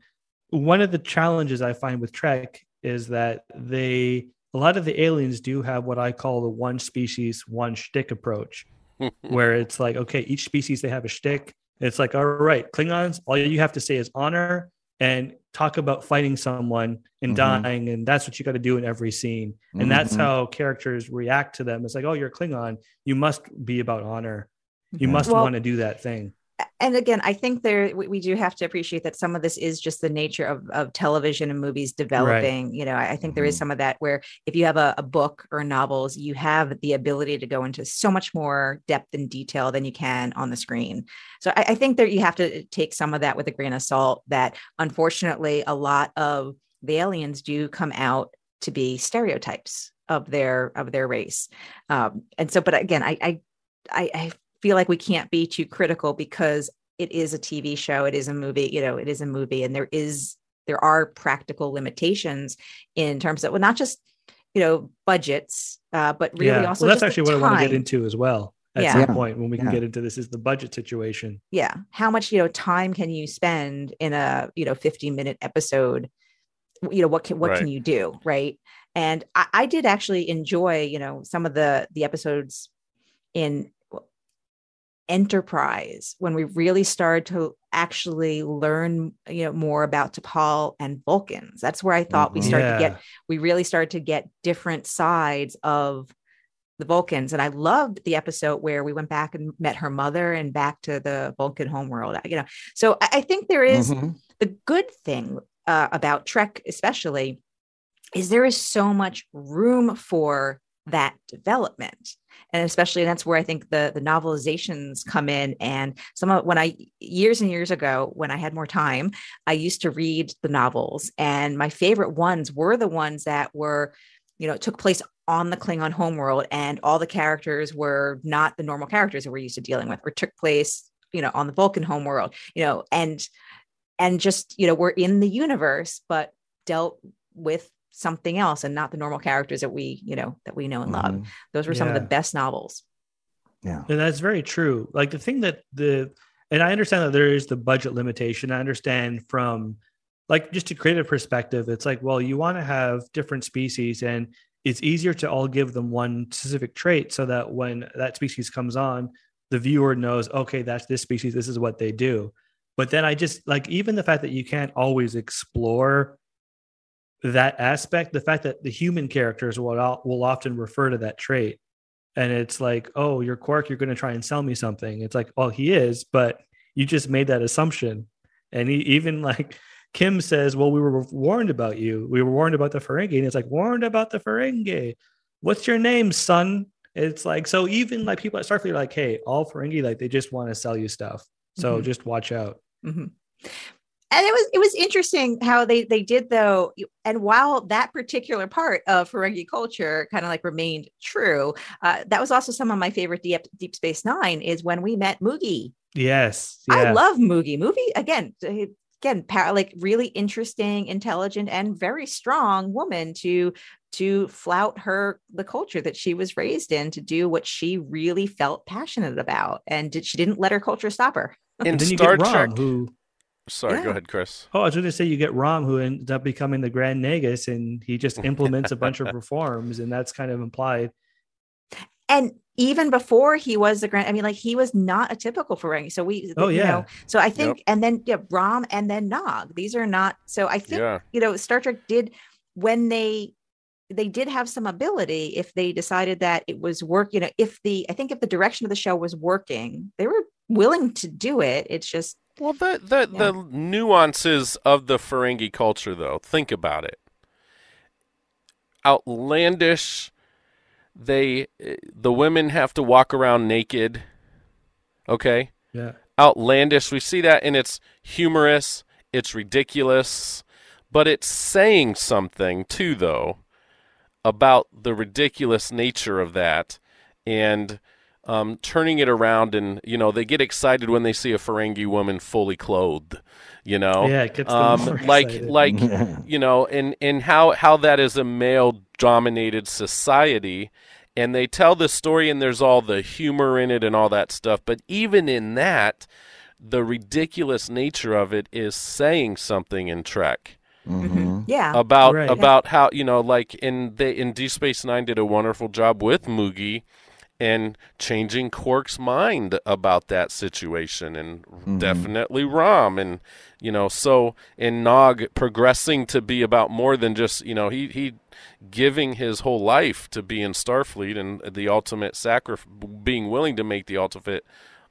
One of the challenges I find with Trek is that they a lot of the aliens do have what I call the one species, one shtick approach, where it's like, okay, each species they have a shtick. It's like, all right, Klingons, all you have to say is honor and talk about fighting someone and Mhm. dying, and that's what you got to do in every scene. And that's Mhm. how characters react to them. It's like, oh, you're a Klingon, you must be about honor. You must Well- want to do that thing. And again, I think there we, we do have to appreciate that some of this is just the nature of, of television and movies developing. You know, I, I think there is Mhm. some of that where if you have a, a book or novels, you have the ability to go into so much more depth and detail than you can on the screen. So I, I think that you have to take some of that with a grain of salt. That unfortunately, a lot of the aliens do come out to be stereotypes of their of their race, um, and so. But again, I I I, I feel like we can't be too critical because it is a TV show, it is a movie, you know, it is a movie, and there is there are practical limitations in terms of well, not just you know budgets, uh, but really yeah. also well, that's just actually the what I want to get into as well at Yeah. some Yeah. point when we can Yeah. get into this is the budget situation. yeah how much you know time can you spend in a you know 15 minute episode you know what can what can you do right and I, I did actually enjoy you know some of the the episodes in enterprise when we really started to actually learn you know more about T'Pol and Vulcans that's where I thought we Mhm. started to get we really started to get different sides of the Vulcans. And I loved the episode where we went back and met her mother and back to the Vulcan homeworld. You know, so I, I think there is Mhm. the good thing uh, about Trek, especially, is there is so much room for that development. And especially that's where I think the the novelizations come in. And some of when I years and years ago, when I had more time, I used to read the novels. And my favorite ones were the ones that were, you know, took place on the Klingon homeworld, and all the characters were not the normal characters that we're used to dealing with, or took place, you know, on the Vulcan homeworld, you know, and and just you know we're in the universe, but dealt with something else and not the normal characters that we you know that we know and love. Mhm. Those were some of the best novels. Yeah. And that's very true. Like the thing that the, and I understand that there is the budget limitation. I understand from like just a creative perspective, it's like, well, you want to have different species and it's easier to all give them one specific trait so that when that species comes on, the viewer knows, okay, that's this species, this is what they do. But then I just like, even the fact that you can't always explore that aspect, the fact that the human characters will, will often refer to that trait and it's like, oh, you're Quark, you're going to try and sell me something. It's like, well, he is, but you just made that assumption. And he even like Kim says, well, we were warned about you. We were warned about the Ferengi. And it's like, warned about the Ferengi. What's your name, son? It's like, so even like people at Starfleet are like, hey, all Ferengi, like they just want to sell you stuff. So Mhm. just watch out. Mm-hmm. And it was it was interesting how they they did though, and while that particular part of Ferengi culture kind of like remained true, uh, that was also some of my favorite Deep Deep Space Nine is when we met Moogie. Yes. I love Moogie. Moogie again, again, pa- like really interesting, intelligent, and very strong woman to to flout her the culture that she was raised in to do what she really felt passionate about, and did, she didn't let her culture stop her. In and then you Star get Rom, Trek. who Sorry, Yeah. go ahead, Cris. Oh, I was going to say you get Rom, who ends up becoming the Grand Nagus, and he just implements a bunch of reforms, and that's kind of implied. and even before he was the grand i mean like he was not a typical ferengi so we Oh, you yeah. know so i think and then yeah rom and then nog these are not so i think Yeah. you know star trek did when they they did have some ability if they decided that it was work you know if the i think if the direction of the show was working they were willing to do it it's just Well, the the, Yeah. the nuances of the Ferengi culture, though, think about it. Outlandish. They eh, the women have to walk around naked. Okay, Yeah. outlandish. We see that, and it's humorous. It's ridiculous, but it's saying something too, though, about the ridiculous nature of that, and um, turning it around. And you know, they get excited when they see a Ferengi woman fully clothed. You know, Yeah, it gets them um, more like excited. like you know, and and how how that is a male dominated society. And they tell the story, and there's all the humor in it and all that stuff. But even in that, the ridiculous nature of it is saying something in Trek Mhm. yeah about Right. about how you know, like in they in Deep Space Nine did a wonderful job with Moogie and changing Quark's mind about that situation, and mm-hmm. definitely Rom, and you know, so and Nog progressing to be about more than just you know he he giving his whole life to be in Starfleet and the ultimate sacrifice, being willing to make the ultimate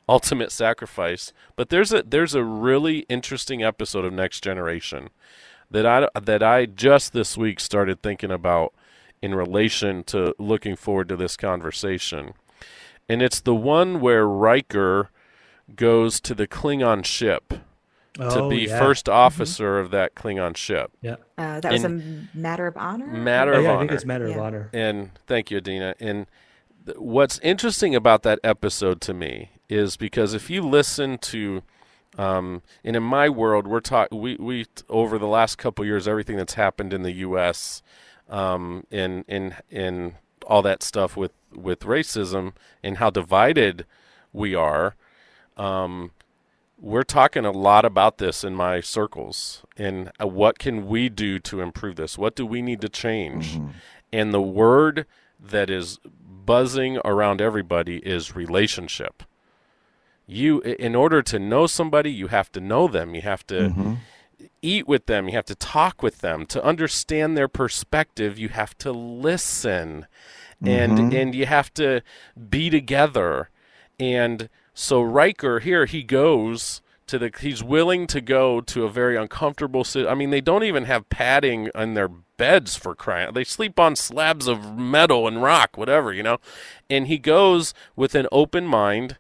ultimate sacrifice. But there's a there's a really interesting episode of Next Generation that I that I just this week started thinking about in relation to looking forward to this conversation. And it's the one where Riker goes to the Klingon ship to Oh, be yeah. first officer of that Klingon ship. Yeah. uh, that was a matter of honor Matter Oh, of yeah, I honor. think it's matter of honor. And thank you, Adeena. And th- what's interesting about that episode to me is because if you listen to, um, and in my world, we're talking, we, we, over the last couple years, everything that's happened in the U.S., um, in, in, in all that stuff with, with racism and how divided we are, um, we're talking a lot about this in my circles and uh, what can we do to improve this? What do we need to change? And the word that is buzzing around everybody is relationship. You, in order to know somebody, you have to know them. You have to eat with them. You have to talk with them. To understand their perspective, you have to listen, and mm-hmm. and you have to be together. And so Riker here, he goes to the. He's willing to go to a very uncomfortable. si- I mean, they don't even have padding on their beds for crying. They sleep on slabs of metal and rock, whatever you know. And he goes with an open mind.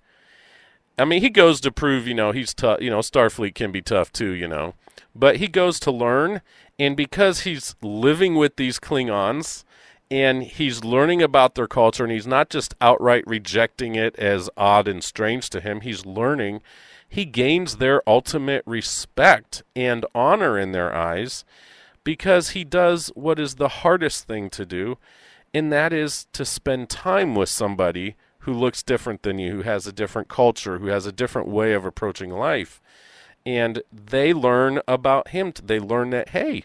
I mean, he goes to prove, you know, he's tough. You know, Starfleet can be tough too, you know. But he goes to learn, and because he's living with these Klingons, and he's learning about their culture, and he's not just outright rejecting it as odd and strange to him. He's learning. He gains their ultimate respect and honor in their eyes because he does what is the hardest thing to do, and that is to spend time with somebody who looks different than you, who has a different culture, who has a different way of approaching life. And they learn about him. They learn that hey,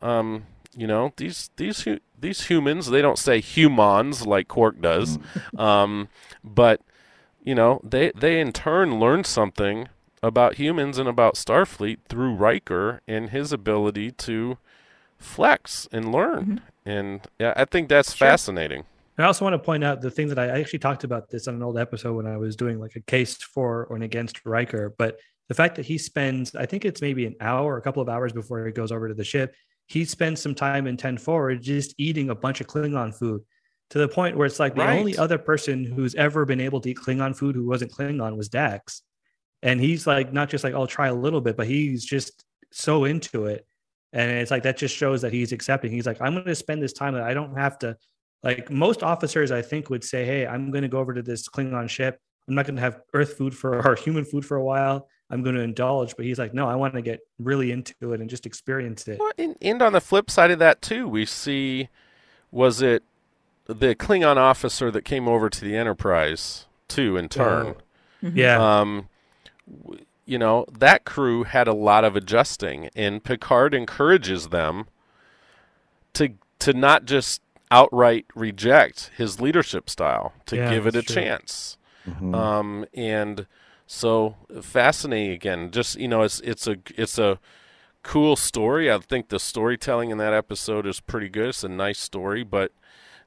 um, you know these these these humans. They don't say humans like Quark does, um, but you know they they in turn learn something about humans and about Starfleet through Riker and his ability to flex and learn. And yeah, I think that's Sure. fascinating. I also want to point out the thing that I actually talked about this on an old episode when I was doing like a case for or against Riker, but the fact that he spends, I think it's maybe an hour or a couple of hours before he goes over to the ship, he spends some time in 10 forward just eating a bunch of Klingon food to the point where it's like the only other person who's ever been able to eat Klingon food who wasn't Klingon was Dax. And he's like, not just like, I'll try a little bit, but he's just so into it. And it's like, that just shows that he's accepting. He's like, I'm going to spend this time that I don't have to, like most officers, I think would say, Hey, I'm going to go over to this Klingon ship. I'm not going to have earth food for or human food for a while. I'm going to indulge. But he's like, no, I want to get really into it and just experience it. Well, and, and on the flip side of that too, we see was it the Klingon officer that came over to the Enterprise too in turn. Yeah. Um, you know that crew had a lot of adjusting, and Picard encourages them to to not just outright reject his leadership style, to Yeah, give it a true. chance. Mhm. Um, and so fascinating again. Just you know, it's it's a it's a cool story. I think the storytelling in that episode is pretty good. It's a nice story, but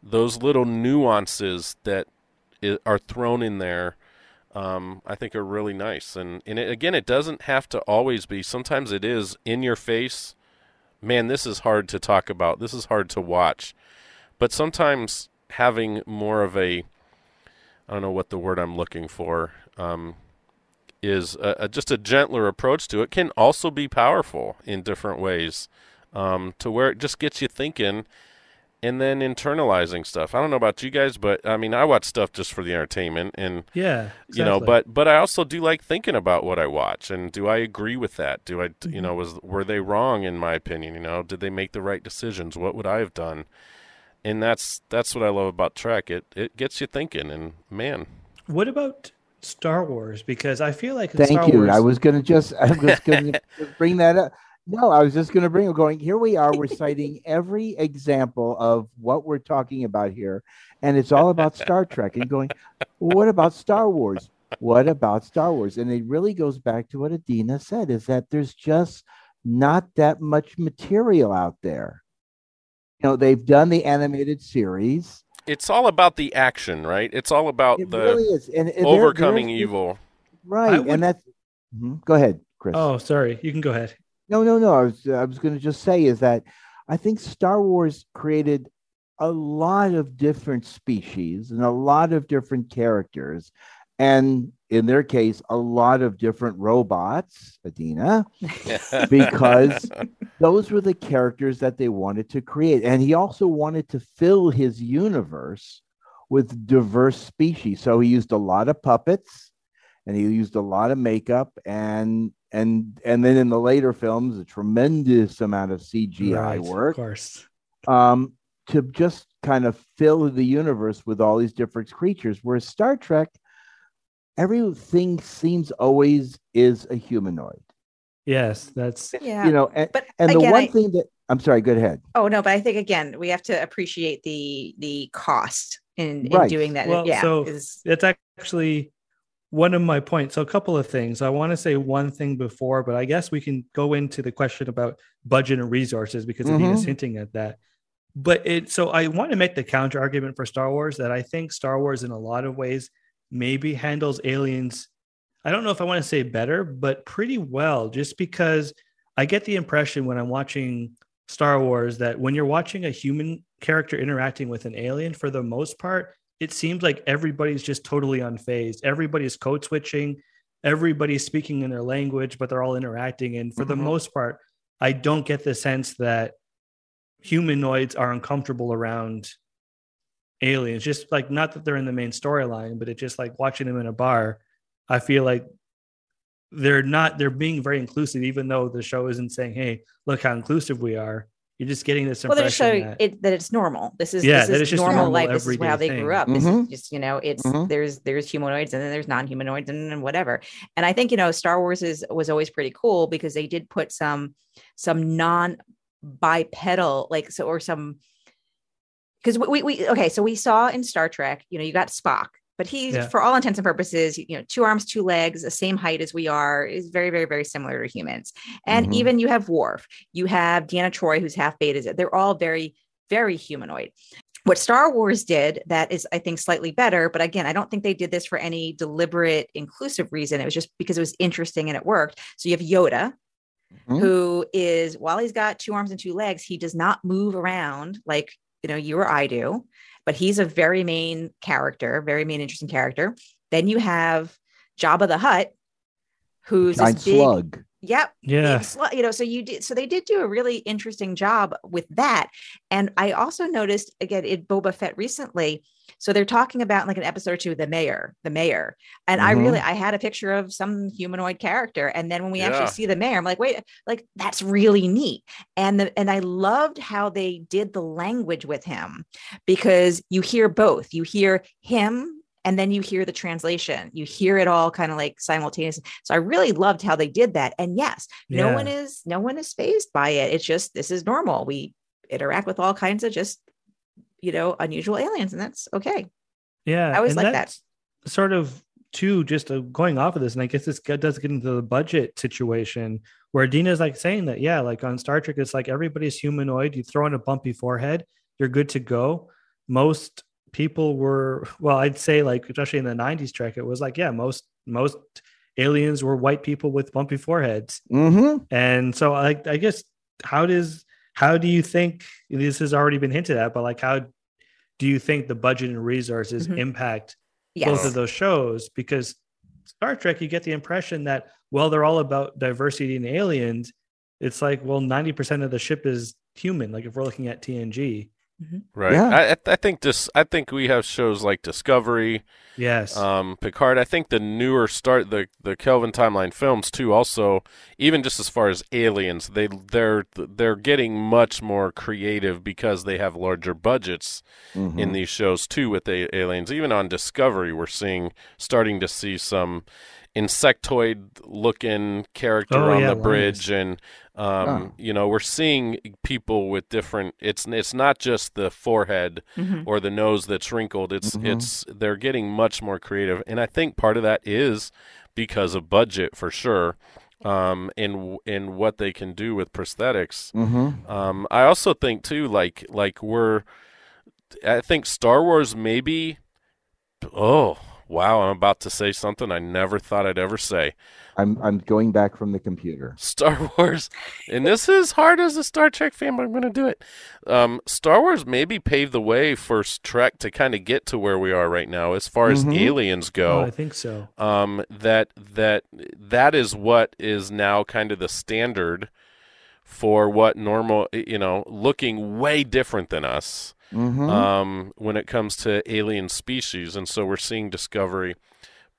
those little nuances that are thrown in there, um, I think are really nice. And and it, again, it doesn't have to always be. Sometimes it is in your face. Man, this is hard to talk about. This is hard to watch. But sometimes having more of a I don't know what the word I'm looking for um, is a, a, just a gentler approach to it can also be powerful in different ways um, to where it just gets you thinking and then internalizing stuff. I don't know about you guys, but I mean, I watch stuff just for the entertainment and yeah. you know, but but I also do like thinking about what I watch and do I agree with that? Do I Mm-hmm. you know, was were they wrong in my opinion, you know? Did they make the right decisions? What would I have done? And that's that's what I love about Trek. It it gets you thinking and man, what about Star Wars? Because I feel like Thank Star you. Wars, I was going to just, I was to bring that up. No, I was just going to bring it going. Here we are. We're citing every example of what we're talking about here, and it's all about Star Trek. And going, well, what about Star Wars? What about Star Wars? And it really goes back to what Adeena said: is that there's just not that much material out there. You know, they've done the animated series. It's all about the action, right? It's all about It the really is, and, and overcoming there's- evil. Right, would- and that's. Mhm. Go ahead, Cris. Oh, sorry. You can go ahead. No, no, no. I was I was going to just say is that I think Star Wars created a lot of different species and a lot of different characters, and in their case, a lot of different robots, Adeena, because those were the characters that they wanted to create, and he also wanted to fill his universe with diverse species. So he used a lot of puppets and he used a lot of makeup and and and then in the later films a tremendous amount of cgi Right, work Of course. um to just kind of fill the universe with all these different creatures whereas star trek everything seems always is a humanoid Yes, that's Yeah. you know and, but and the one I- thing that i'm sorry go ahead Oh no, but I think again we have to appreciate the the cost in, in Right. doing that. Well, yeah, so- is- that's actually one of my points. So a couple of things. I want to say one thing before, but I guess we can go into the question about budget and resources because Adeena's Mhm. hinting at that. But it so I want to make the counter argument for Star Wars that I think Star Wars in a lot of ways maybe handles aliens. I don't know if I want to say better, but pretty well, just because I get the impression when I'm watching Star Wars that when you're watching a human character interacting with an alien, for the most part, it seems like everybody's just totally unfazed. Everybody's code switching, everybody's speaking in their language, but they're all interacting. And for the Mhm. most part, I don't get the sense that humanoids are uncomfortable around aliens. Just like not that they're in the main storyline, but it's just like watching them in a bar. I feel like they're not they're being very inclusive, even though the show isn't saying, Hey, look how inclusive we are. You're just getting this well, they're impression showing that, it that it's normal. This is Yeah, this that is it's just normal normal life. This is how they thing. grew up. This is Mhm. just you know, it's Mhm. there's there's humanoids and then there's non-humanoids and, and whatever. And I think you know, Star Wars is was always pretty cool because they did put some some non bipedal like so or some because we, we okay so we saw in star trek you know you got spock but he's Yeah. for all intents and purposes you know two arms two legs the same height as we are is very very very similar to humans and Mhm. even you have Worf, you have Deanna Troi who's half beta they're all very very humanoid what Star Wars did that is, I think, slightly better. But again, I don't think they did this for any deliberate inclusive reason. It was just because it was interesting and it worked. So you have Yoda, Mhm. who is, while he's got two arms and two legs, he does not move around like, you know, you or I do, but he's a very main character, very main, interesting character. Then you have Jabba the Hutt, who's Giant this big, slug. Yep. Yeah. you know, so you did so they did do a really interesting job with that. And I also noticed again in Boba Fett recently. So they're talking about like an episode or two, the mayor, the mayor. And I Mhm. really I had a picture of some humanoid character. And then when we Yeah. actually see the mayor, I'm like, wait, like that's really neat. And the and I loved how they did the language with him because you hear both. You hear him and then you hear the translation. You hear it all kind of like simultaneously. So I really loved how they did that. And yes, no Yeah. one is no one is phased by it it's just this is normal we interact with all kinds of just you know unusual aliens and that's okay Yeah. i always like that Sort of too, just uh, going off of this, and I guess this does get into the budget situation where Dina's like saying that, yeah, like on Star Trek, it's like everybody's humanoid. You throw in a bumpy forehead, you're good to go. Most people were, well, I'd say like, especially in the 90s Trek, it was like, yeah, most, most aliens were white people with bumpy foreheads. Mm-hmm. And so I, I guess how does how do you think this has already been hinted at, but like how do you think the budget and resources Mhm. impact yes both of those shows? Because Star Trek, you get the impression that well, they're all about diversity and aliens. It's like, well, 90% of the ship is human, like if we're looking at TNG. Right. Yeah. I, I- I think this. I think we have shows like Discovery, Yes. um, Picard. I think the newer start the the Kelvin timeline films too. Also, even just as far as aliens, they they're they're getting much more creative because they have larger budgets Mm-hmm. in these shows too with the aliens. Even on Discovery, we're seeing starting to see some insectoid looking character Oh, on yeah, the lions. bridge and um, Oh. you know we're seeing people with different it's it's not just the forehead Mhm. or the nose that's wrinkled it's Mhm. it's they're getting much more creative and i think part of that is because of budget for sure um in in what they can do with prosthetics Mm-hmm. um, I also think too, like like we're, I think Star Wars maybe. Oh wow! I'm about to say something I never thought I'd ever say. I'm I'm going back from the computer. Star Wars, and this is hard as a Star Trek fan, but I'm going to do it. Um, Star Wars maybe paved the way for Trek to kind of get to where we are right now, as far as Mhm. aliens oh, go I think so. um, that that that is what is now kind of the standard for what normal you know looking way different than us Mm-hmm. um, when it comes to alien species. And so we're seeing discovery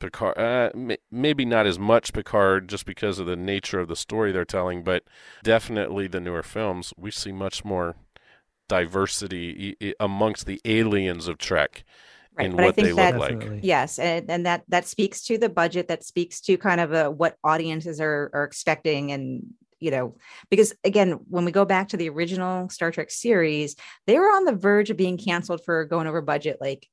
picard uh, m- maybe not as much picard just because of the nature of the story they're telling but definitely the newer films we see much more diversity i- i- amongst the aliens of trek right in but i what they think that look like yes and, and that that speaks to the budget that speaks to kind of a, what audiences are are expecting and you know because again when we go back to the original star trek series they were on the verge of being canceled for going over budget like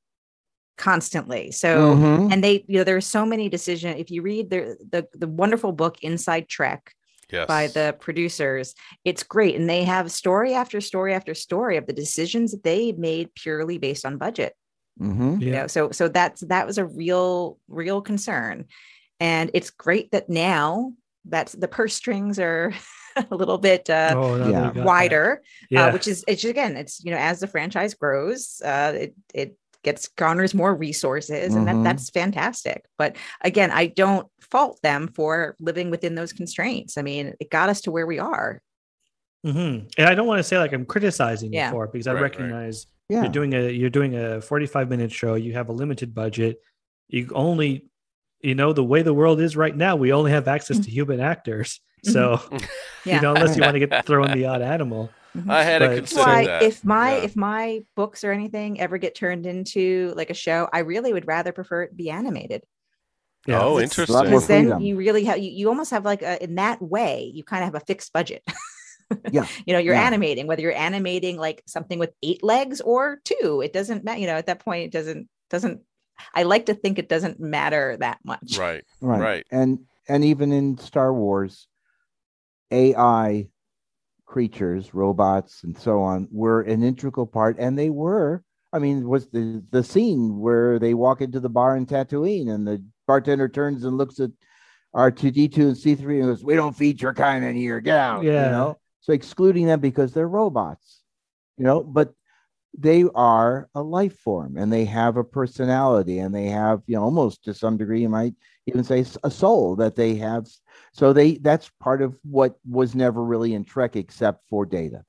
constantly. So Mhm. and they you know there are so many decisions if you read the, the the wonderful book inside trek yes. by the producers it's great. And they have story after story after story of the decisions that they made purely based on budget. Mhm. you know so so that's that was a real real concern. And it's great that now that's the purse strings are a little bit uh oh, no, yeah. they got that. wider Yeah. uh, which is it's again it's you know as the franchise grows uh it it gets garners more resources and that Mhm. that's fantastic but again i don't fault them for living within those constraints i mean it got us to where we are Mm-hmm. And I don't want to say like I'm criticizing Yeah. you for it because I Right, right. recognize Yeah. you're doing a you're doing a 45 minute show. You have a limited budget. You only, you know, the way the world is right now, we only have access to human actors. So yeah you know, unless you want to get throw in the odd animal. Mhm. i had to But- consider why that if my Yeah. if my books or anything ever get turned into like a show i really would rather prefer it be animated Yeah. oh interesting because then you really have you, you almost have like a, in that way you kind of have a fixed budget Yeah. you know you're Yeah. animating whether you're animating like something with eight legs or two it doesn't matter you know at that point it doesn't doesn't i like to think it doesn't matter that much right Right. Right. And and even in Star Wars, AI creatures, robots, and so on were an integral part, and they were I mean, was the the scene where they walk into the bar in Tatooine and the bartender turns and looks at R2D2 and C3 and goes, "We don't feed your kind in here. Get out." Yeah. You know, so excluding them because they're robots. You know, but they are a life form and they have a personality and they have, you know, almost to some degree, you might even say a soul that they have. So they that's part of what was never really in Trek except for Data.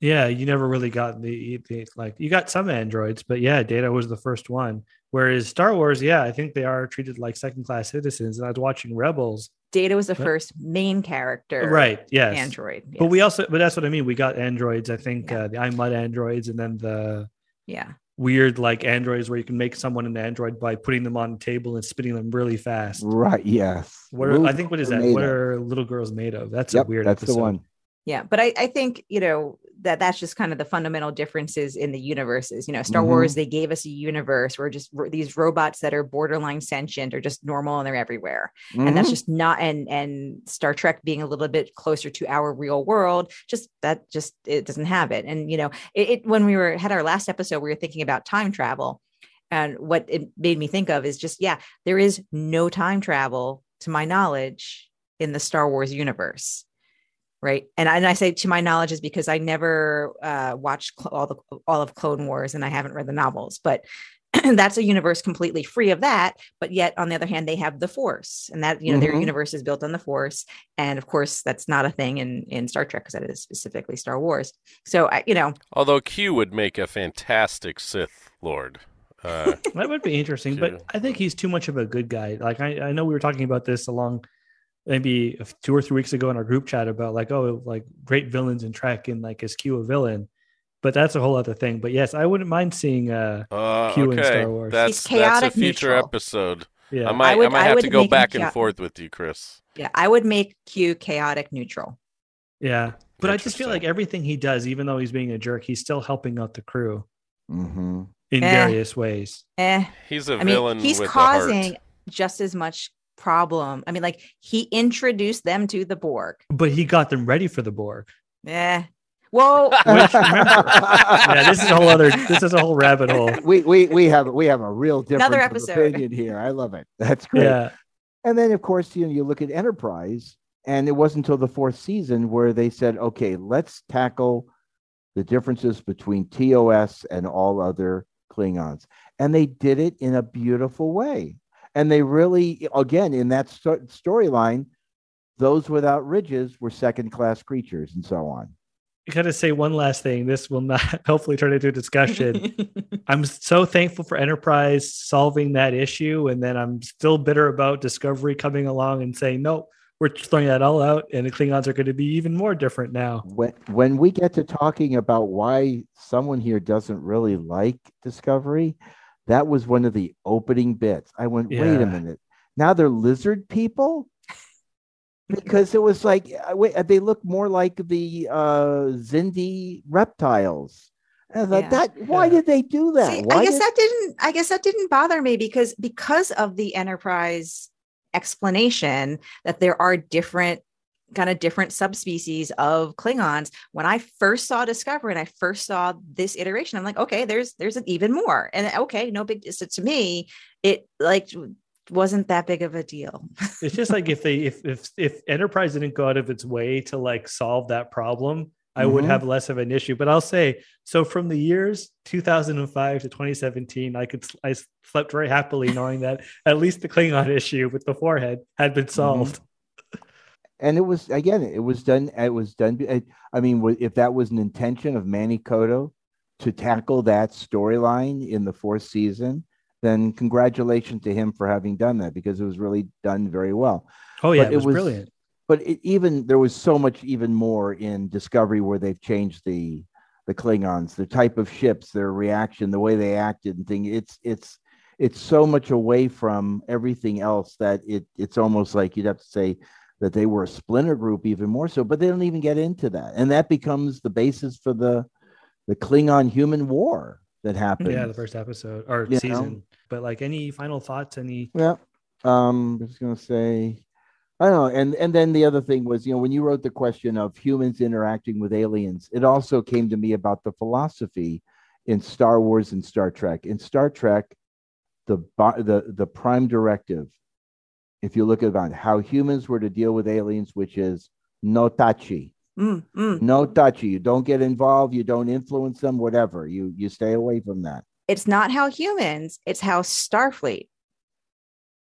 Yeah, you never really got the, the like you got some androids, but yeah, Data was the first one. Whereas Star Wars, yeah, I think they are treated like second class citizens. And I was watching Rebels, Data was the But- first main character. right? Yes, Android. But we also, but that's what I mean. We got androids. I think Yeah. uh, the I, Mudd androids, and then the Yeah. weird like androids where you can make someone an android by putting them on a table and spinning them really fast. Right. Yes. What are, I think what is that? What are little girls made of? That's Yep, a weird that's episode. the one. Yeah, but I, I think you know that that's just kind of the fundamental differences in the universes. You know, Star Mhm. Wars they gave us a universe where just ro- these robots that are borderline sentient are just normal and they're everywhere, and that's Mhm. just not. And and Star Trek being a little bit closer to our real world, just that just it doesn't have it. And you know, it, it when we were had our last episode, we were thinking about time travel, and what it made me think of is just yeah, there is no time travel to my knowledge in the Star Wars universe right and I, and I say to my knowledge is because i never uh, watched cl- all the all of clone wars and i haven't read the novels but that's a universe completely free of that but yet on the other hand they have the force and that you know their Mhm. universe is built on the force and of course that's not a thing in in star trek because that is specifically star wars so I, you know Although Q would make a fantastic Sith Lord. Uh, That would be interesting, Yeah. but I think he's too much of a good guy. Like I, I know we were talking about this along maybe two or three weeks ago in our group chat about like oh like great villains in Trek and like is Q a villain, but that's a whole other thing. But yes, I wouldn't mind seeing uh uh, Q in okay, Star Wars. that's He's that's a chaotic future neutral. episode. yeah I might I, would- might I have would to go make him back and forth with you, Cris. yeah i would make q chaotic neutral yeah. But I just feel like everything he does, even though he's being a jerk, he's still helping out the crew Mhm. in Eh. various ways. eh He's a I villain mean, he's with a causing heart. just as much problem. I mean, like he introduced them to the Borg. But he got them ready for the Borg. Yeah. Well, Which remember, yeah, this is a whole other. This is a whole rabbit hole. we we we have we have a real different Another episode. opinion here. I love it. That's great. Yeah, And then of course you know you look at Enterprise, and it wasn't until the fourth season where they said, okay, let's tackle the differences between TOS and all other Klingons, and they did it in a beautiful way. And they really, again, in that sto- storyline, those without ridges were second-class creatures, and so on. I gotta say one last thing. This will not hopefully turn into a discussion. I'm so thankful for Enterprise solving that issue, and then I'm still bitter about Discovery coming along and saying no, we're throwing that all out, and the Klingons are going to be even more different now. when when we get to talking about why someone here doesn't really like discovery that was one of the opening bits i went wait a minute now they're lizard people because it was like uh, wait, uh, they look more like the uh Xindi reptiles and I thought Yeah. that why Yeah. did they do that See, I guess did- that didn't. I guess that didn't bother me because because of the Enterprise explanation that there are different kind of different subspecies of Klingons. When I first saw Discovery and I first saw this iteration, I'm like, okay, there's there's an even more, and okay, no big. So to me, it like wasn't that big of a deal. It's just like if they if if if Enterprise didn't go out of its way to like solve that problem, I would Mhm. have less of an issue. But I'll say so from the years 2005 to 2017, I could I slept very happily knowing that at least the Klingon issue with the forehead had been solved. And it was again it was done it was done I- i mean if that was an intention of Manny Coto to tackle that storyline in the fourth season then congratulations to him for having done that because it was really done very well Oh yeah, it it was, was- brilliant. but it, even there was so much even more in discovery where they've changed the the klingons the type of ships their reaction the way they acted and thing it's it's it's so much away from everything else that it it's almost like you'd have to say that they were a splinter group even more so but they don't even get into that and that becomes the basis for the the klingon human war that happened Yeah, the first episode or You know? season. But like any final thoughts? Any Yeah. Um, I was gonna say, I don't know. And and then the other thing was, you know, when you wrote the question of humans interacting with aliens, it also came to me about the philosophy in Star Wars and Star Trek. In Star Trek, the the the prime directive, if you look at how humans were to deal with aliens, which is no touchy, Mm, mm. no touchy. You don't get involved. You don't influence them. Whatever. You you stay away from that. It's not how humans, it's how Starfleet.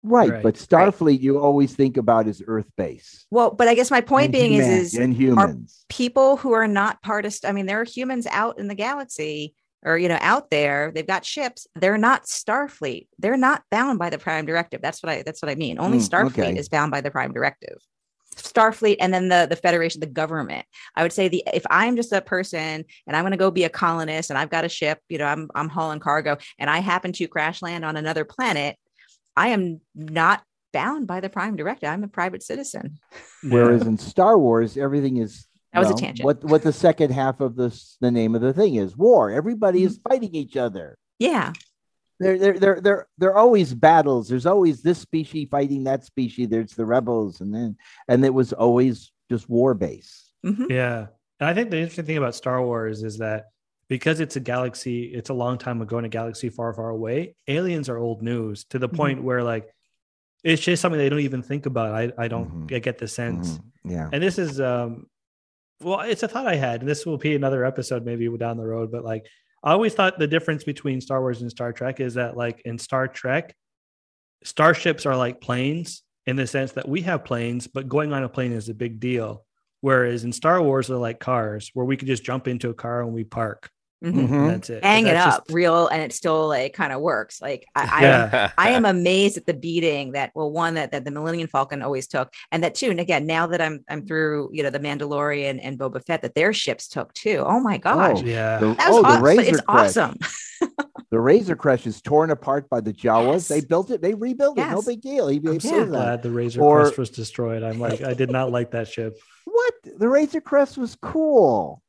Right, Right. but Starfleet, you always think about is Earth base. Well, but I guess my point And being is, human- is and humans. people who are not part of, I mean, there are humans out in the galaxy or, you know, out there, they've got ships. They're not Starfleet. They're not bound by the prime directive. That's what I, that's what I mean. Only Mm, Starfleet okay. is bound by the prime directive. Starfleet and then the the Federation, the government. I would say the if I'm just a person and I'm going to go be a colonist and I've got a ship, you know, I'm I'm hauling cargo and I happen to crash land on another planet, I am not bound by the prime directive. I'm a private citizen. Whereas in Star Wars, everything is That was a tangent. What what the second half of this the name of the thing is war. Everybody is Mm-hmm. fighting each other. Yeah. There there there there there are always battles. There's always this species fighting that species. There's the rebels, and then and it was always just war base. Mhm. Yeah. And I think the interesting thing about Star Wars is that because it's a galaxy, it's a long time ago in a galaxy far, far away, aliens are old news to the Mhm. point where like it's just something they don't even think about. I, I don't Mhm. I get the sense. Mhm. Yeah. And this is um well, it's a thought I had, and this will be another episode maybe down the road, but like I always thought the difference between Star Wars and Star Trek is that like in Star Trek, starships are like planes in the sense that we have planes, but going on a plane is a big deal. Whereas in Star Wars, they're like cars where we could just jump into a car and we park. Mhm. And Mhm. that's it. Hang it up just- real and it still like kind of works. Like I, I Yeah. I am amazed at the beating that well one that, that the Millennium Falcon always took and that too and again now that I'm I'm through you know the Mandalorian and Boba Fett that their ships took too oh my gosh Oh, yeah. The, that was oh, the awesome Razor it's Crest. awesome The Razor Crest is torn apart by the Jawas. Yes. They built it. They rebuilt it. No big deal. He, he I'm says so glad the Razor Or- Crest was destroyed. I'm like, I did not like that ship. What? The Razor Crest was cool.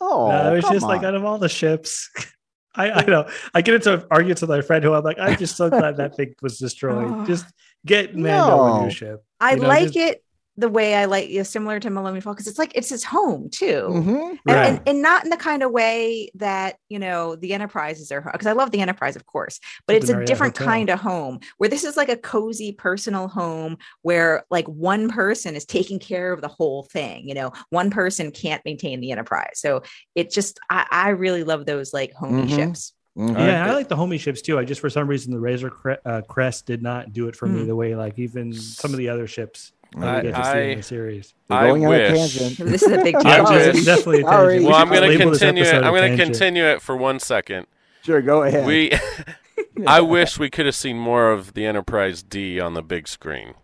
Oh, No, it was come just like on. out of all the ships. I, I know. I get into arguments with my friend who I'm like, I'm just so glad that thing was destroyed. Just get Mando a No. new ship. I You know, like just- it the way I like you know, similar to Millennium Falcon because it's like it's his home too Mhm. and, Right. and, and not in the kind of way that you know the enterprise is their home because i love the enterprise of course but Like it's the a different Hotel. kind of home where this is like a cozy personal home where like one person is taking care of the whole thing you know one person can't maintain the enterprise so it just i, I really love those like homey Mhm. ships Mhm. yeah, and I like the homie ships too. I just for some reason the Razor Cre- uh, Crest did not do it for me Mm. the way like even some of the other ships that I- we get to see I- in the series. We're I going on a wish. tangent. this is a big Yeah, I tangent. wish. it's definitely a Sorry. tangent. We Well, I'm going to continue it. I'm going to continue it for one second. Sure, go ahead. We, I wish we could have seen more of the Enterprise D on the big screen.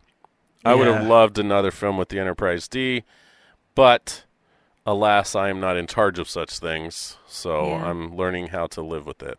I would have loved another film with the Enterprise D, but alas, I am not in charge of such things, so Yeah. I'm learning how to live with it.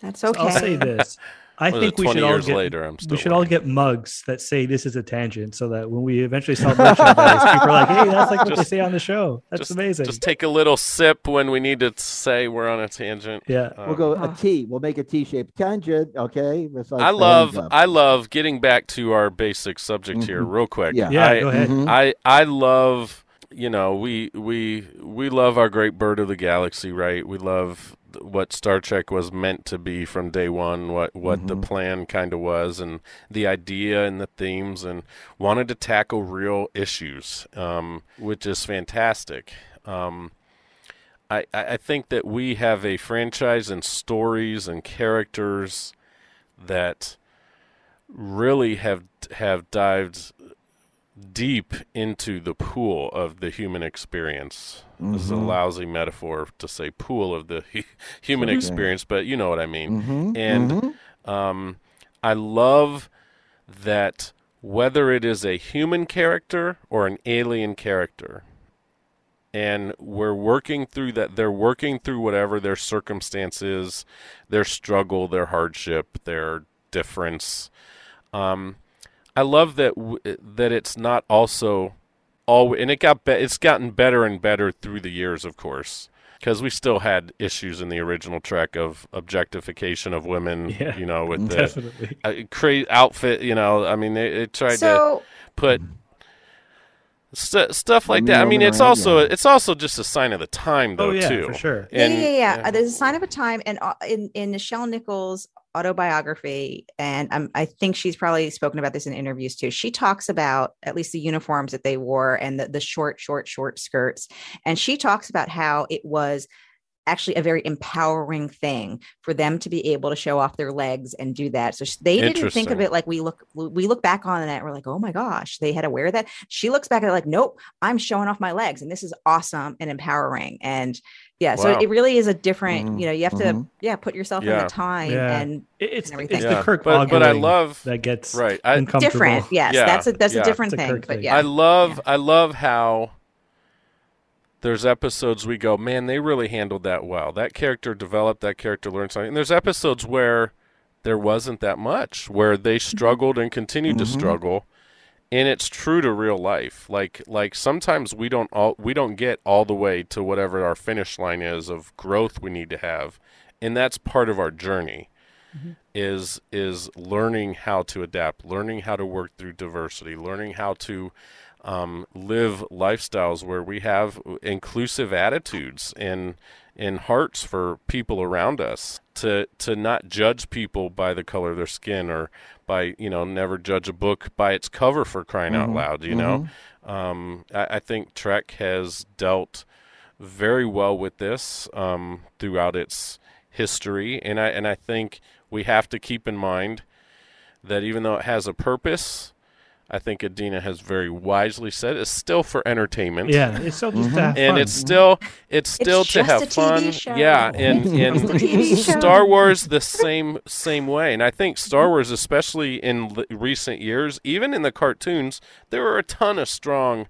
that's So I'll say this. I What is think we 20 should all get later, I'm still we should all get mugs that say this is a tangent so that when we eventually sell merchandise, people are like, hey, that's like what they say on the show. That's just, amazing. Just take a little sip when we need to say we're on a tangent. yeah. Um, we'll go a Oh. We'll make a T-shaped tangent. Okay. Like I love. I love getting back to our basic subject here Mhm. real quick. Yeah. Yeah, I, go ahead. Mhm. I I love you know we we we love our great bird of the galaxy, right? We love th- what Star Trek was meant to be from day one, what what the Mhm. plan kind of was, and the idea and the themes, and wanted to tackle real issues, um, which is fantastic. Um, I, I I think that we have a franchise and stories and characters that really have have dived deep into the pool of the human experience. This is a Mhm. lousy metaphor to say pool of the hu- human Okay. experience, but you know what I mean. Mhm, And mhm. Um, I love that whether it is a human character or an alien character, and we're working through that, they're working through whatever their circumstance is, their struggle, their hardship, their difference. Um, I love that w- that it's not also all, and it got be- it's gotten better and better through the years, of course because we still had issues in the original Trek of objectification of women. Yeah. You know, with the uh, crazy outfit. You know, I mean, they, they tried to put St- stuff like that. I mean, it's also yeah. it's also just a sign of the time, though, oh yeah, too. for sure. Yeah, And- yeah, yeah, yeah. Uh, There's a sign of a time, and uh, in in Nichelle Nichols' autobiography, and um, I think she's probably spoken about this in interviews too. She talks about at least the uniforms that they wore and the, the short, short, short skirts, and she talks about how it was actually a very empowering thing for them to be able to show off their legs and do that. So they didn't think of it like we look we look back on that and we're like, oh my gosh, they had to wear that. She looks back at it like, nope, I'm showing off my legs, and this is awesome and empowering. And yeah, so it really is a different. Mhm, You know, you have to mhm. yeah put yourself in the time Yeah. and it's and it's everything. the Kirk but, but I love that gets right. I uncomfortable. different. Yes, Yeah, that's a that's yeah. a different a thing. Kirk But yeah, I love I love how there's episodes we go, man, they really handled that well. That character developed, that character learned something. And there's episodes where there wasn't that much, where they struggled and continued to Mhm. struggle. And it's true to real life. Like like sometimes we don't all we don't get all the way to whatever our finish line is of growth we need to have. And that's part of our journey is is learning how to adapt, learning how to work through diversity, learning how to um, live lifestyles where we have inclusive attitudes and and hearts for people around us. To to not judge people by the color of their skin or by you know never judge a book by its cover for crying out Mhm, loud. You know, um, I, I think Trek has dealt very well with this um, throughout its history, and I and I think we have to keep in mind that even though it has a purpose, I think Adeena has very wisely said it's still for entertainment. Yeah, it's still just to Mhm. have And fun. it's still it's still to just have a TV fun. show. Yeah, and and It's a TV show. Star Wars the same same way, and I think Star Wars, especially in l- recent years, even in the cartoons, there are a ton of strong